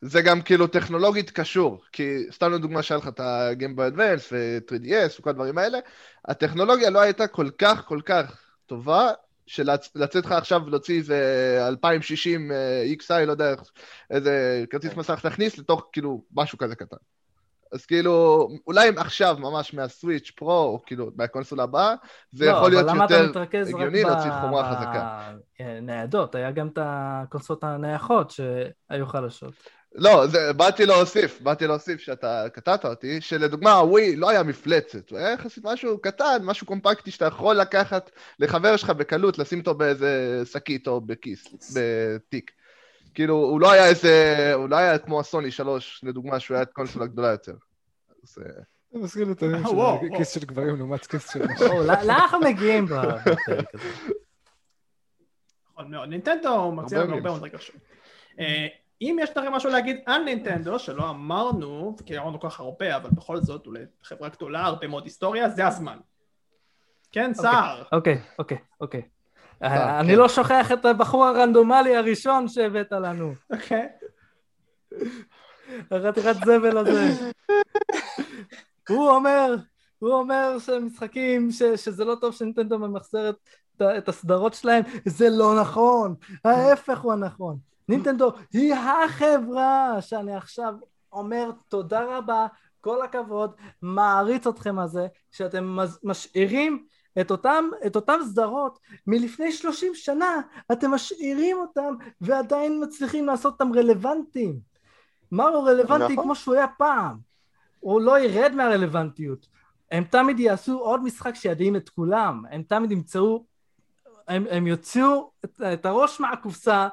Speaker 5: זה גם כאילו טכנולוגית קשור, כי סתם לדוגמה שהיה לך את ה-Game Boy Advance ו-3DS וכל הדברים האלה, הטכנולוגיה לא הייתה כל כך כל כך טובה, שלצאת לך עכשיו ולהוציא איזה 2060 אה, XI, לא יודע, איזה כרטיס מסך להכניס לתוך כאילו משהו כזה קטן. אז כאילו, אולי אם עכשיו ממש מהסוויץ' פרו, או כאילו מהקונסולה הבאה, זה יכול להיות
Speaker 3: לא, למה אתה
Speaker 5: יותר הגיוני להוציא חומרה חזקה.
Speaker 3: בניידות? היה גם את הקונסולות הנייחות שהיו חלשות.
Speaker 5: לא, זה, באתי להוסיף, באתי להוסיף שאתה קטעת אותי, שלדוגמה הווי לא היה מפלצת, הוא היה יחסית משהו קטן, משהו קומפקטי שאתה יכול לקחת לחבר שלך בקלות, לשים אותו באיזה שקית או בכיס, בתיק. כאילו, הוא לא היה איזה, הוא לא היה כמו הסוני 3, לדוגמה, שהוא היה את קונסולה גדולה יותר. אז, אה,
Speaker 4: זה מזכיר לי את. של כיס של גברים לעומת כיס של נשים.
Speaker 3: לאן אנחנו מגיעים בפרק הזה?
Speaker 1: נכון מאוד. נינטנדו מחזיר לנו
Speaker 5: הרבה
Speaker 1: הרבה מאוד רגשות. אם יש לכם משהו להגיד על נינטנדו, שלא אמרנו, כי אמרנו כל כך הרבה, אבל בכל זאת, אולי חברה גדולה, הרבה מאוד היסטוריה, זה הזמן. כן, סער.
Speaker 3: אוקיי, אוקיי, אוקיי.
Speaker 5: כן.
Speaker 3: אה, אני לא שוכח את הבחור הרנדומלי הראשון שהבאת לנו.
Speaker 1: אוקיי.
Speaker 3: החתיכת זבל הזה. הוא אומר, הוא אומר שמשחקים, שזה לא טוב שנינטנדו ממחזרת את הסדרות שלהם, זה לא נכון, ההפך הוא הנכון. נינטנדו היא החברה שאני עכשיו אומר תודה רבה, כל הכבוד, מעריץ אתכם על זה, שאתם משאירים את אותם, את אותם סדרות מלפני 30 שנה, אתם משאירים אותם ועדיין מצליחים לעשות אותם רלוונטיים. מרו רלוונטי
Speaker 2: נכון.
Speaker 3: כמו שהוא היה פעם. הוא לא ירד מהרלוונטיות. הם תמיד יעשו עוד משחק שידעים את כולם. הם תמיד ימצאו... הם, הם יוציאו את, את הראש מהקופסה,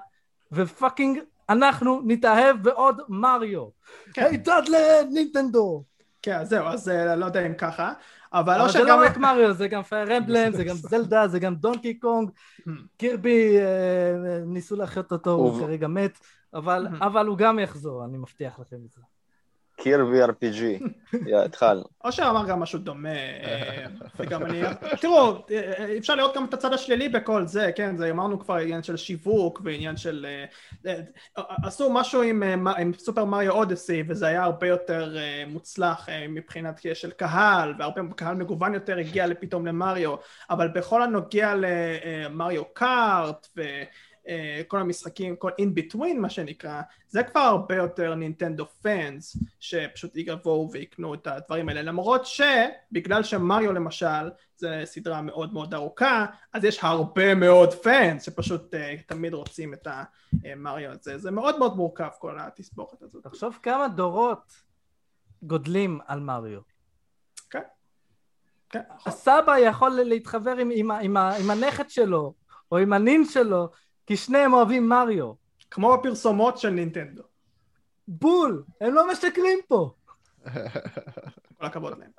Speaker 3: ופאקינג אנחנו נתאהב בעוד מריו.
Speaker 1: כן.
Speaker 3: הידד לנינטנדו.
Speaker 1: כן, זהו, אז אה, לא יודע אם ככה, אבל לא
Speaker 3: זה. לא רק מריו, זה גם פייר אמבלם, זה גם זלדה, זה גם דונקי קונג, קירבי, אה, ניסו להחיות אותו, הוא כרגע מת,
Speaker 1: Mhm.
Speaker 3: אבל הוא גם יחזור, אני מבטיח לכם את זה.
Speaker 2: קירבי RPG. התחלנו.
Speaker 1: אושר אמר גם משהו דומה, אה, וגם אני... תראו, אה, אפשר לראות גם את הצד השלילי בכל זה, כן, זה אמרנו כבר עניין של שיווק ועניין של... אה, אה, עשו משהו עם, אה, עם סופר מריו אודסי, וזה היה הרבה יותר אה, מוצלח אה, מבחינת של קהל, והרבה קהל מגוון יותר הגיע פתאום למריו, אבל בכל הנוגע למריו קארט, ו... אה, כל המשחקים, כל in between מה שנקרא, זה כבר הרבה יותר נינטנדו פאנס שפשוט יבואו ויקנו את הדברים האלה למרות שבגלל שמריו למשל זה סדרה מאוד מאוד ארוכה אז יש הרבה מאוד פאנס שפשוט uh, תמיד רוצים את המריו הזה זה מאוד מאוד מורכב כל התסבוכת הזאת
Speaker 3: תחשוב כמה דורות גודלים על מריו.
Speaker 1: כן, כן.
Speaker 3: הסבא יכול להתחבר עם, עם, עם, עם הנכד שלו, או עם הנין שלו, כי שניהם אוהבים מריו.
Speaker 1: כמו הפרסומות של נינטנדו
Speaker 3: בול! הם לא משקרים פה.
Speaker 1: כל הכבוד להם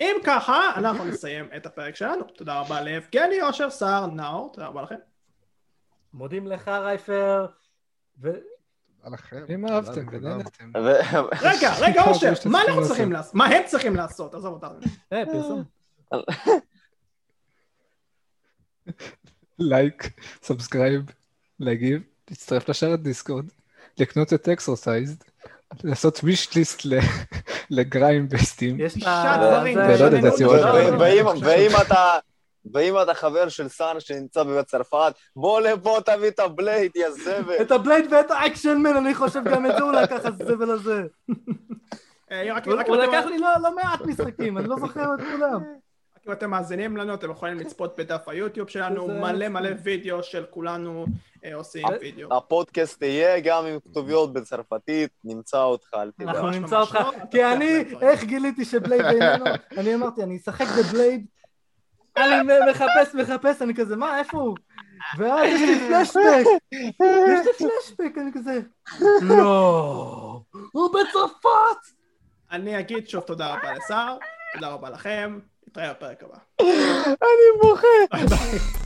Speaker 1: אם ככה אנחנו נסיים את הפרק שלנו תודה רבה ליבגני אושר סער נאור תודה רבה לכם
Speaker 3: מודים לך רייפר, ו...
Speaker 5: לכם.
Speaker 4: אם אהבתם. ונהנתם.
Speaker 1: רגע רגע אושר מה אנחנו צריכים
Speaker 4: לעשות.
Speaker 1: לעשות מה הם צריכים לעשות עזוב אותנו
Speaker 3: אה, פרסום.
Speaker 4: לייק, subscribe, להגיב, להצטרף לשרת Discord, לקנות את Exorcised, לעשות wish list ל Grime ב Steam.
Speaker 3: יש את
Speaker 1: שישה
Speaker 3: ה...
Speaker 1: דברים.
Speaker 4: ולא יודע,
Speaker 3: לא.
Speaker 2: ואם- אתה... ואם אתה חבר של סאן שנמצא בצרפת, בוא לפה תביא את ה Blade, יא זבל.
Speaker 3: את ה Blade ואת ה Action Man, אני חושב גם את זה הוא לקח הזבל הזה.
Speaker 1: אה,
Speaker 3: הוא לקח לי לא לא מעט משחקים, אני לא זוכר את כולם.
Speaker 1: אם אתם מאזינים לנו, אתם יכולים לצפות בדף היוטיוב שלנו, מלא מלא וידאו של כולנו אה, עושים וידאו.
Speaker 2: הפודקאסט יהיה גם עם כתוביות בצרפתית, נמצא אותך, אל תדאג.
Speaker 3: אנחנו נמצא אותך, כי אני. איך גיליתי שבלייד איננו? אני אמרתי, אני אשחק בבלייד, אני מחפש, מחפש, אני כזה, מה, איפה הוא? ואז יש לי פלשבק, יש לי פלשבק, אני כזה, לא, הוא בצרפת!
Speaker 1: אני אגיד שוב תודה רבה לסער, תודה רבה לכם, נתראה בפרק הבא.
Speaker 2: אני בוכה.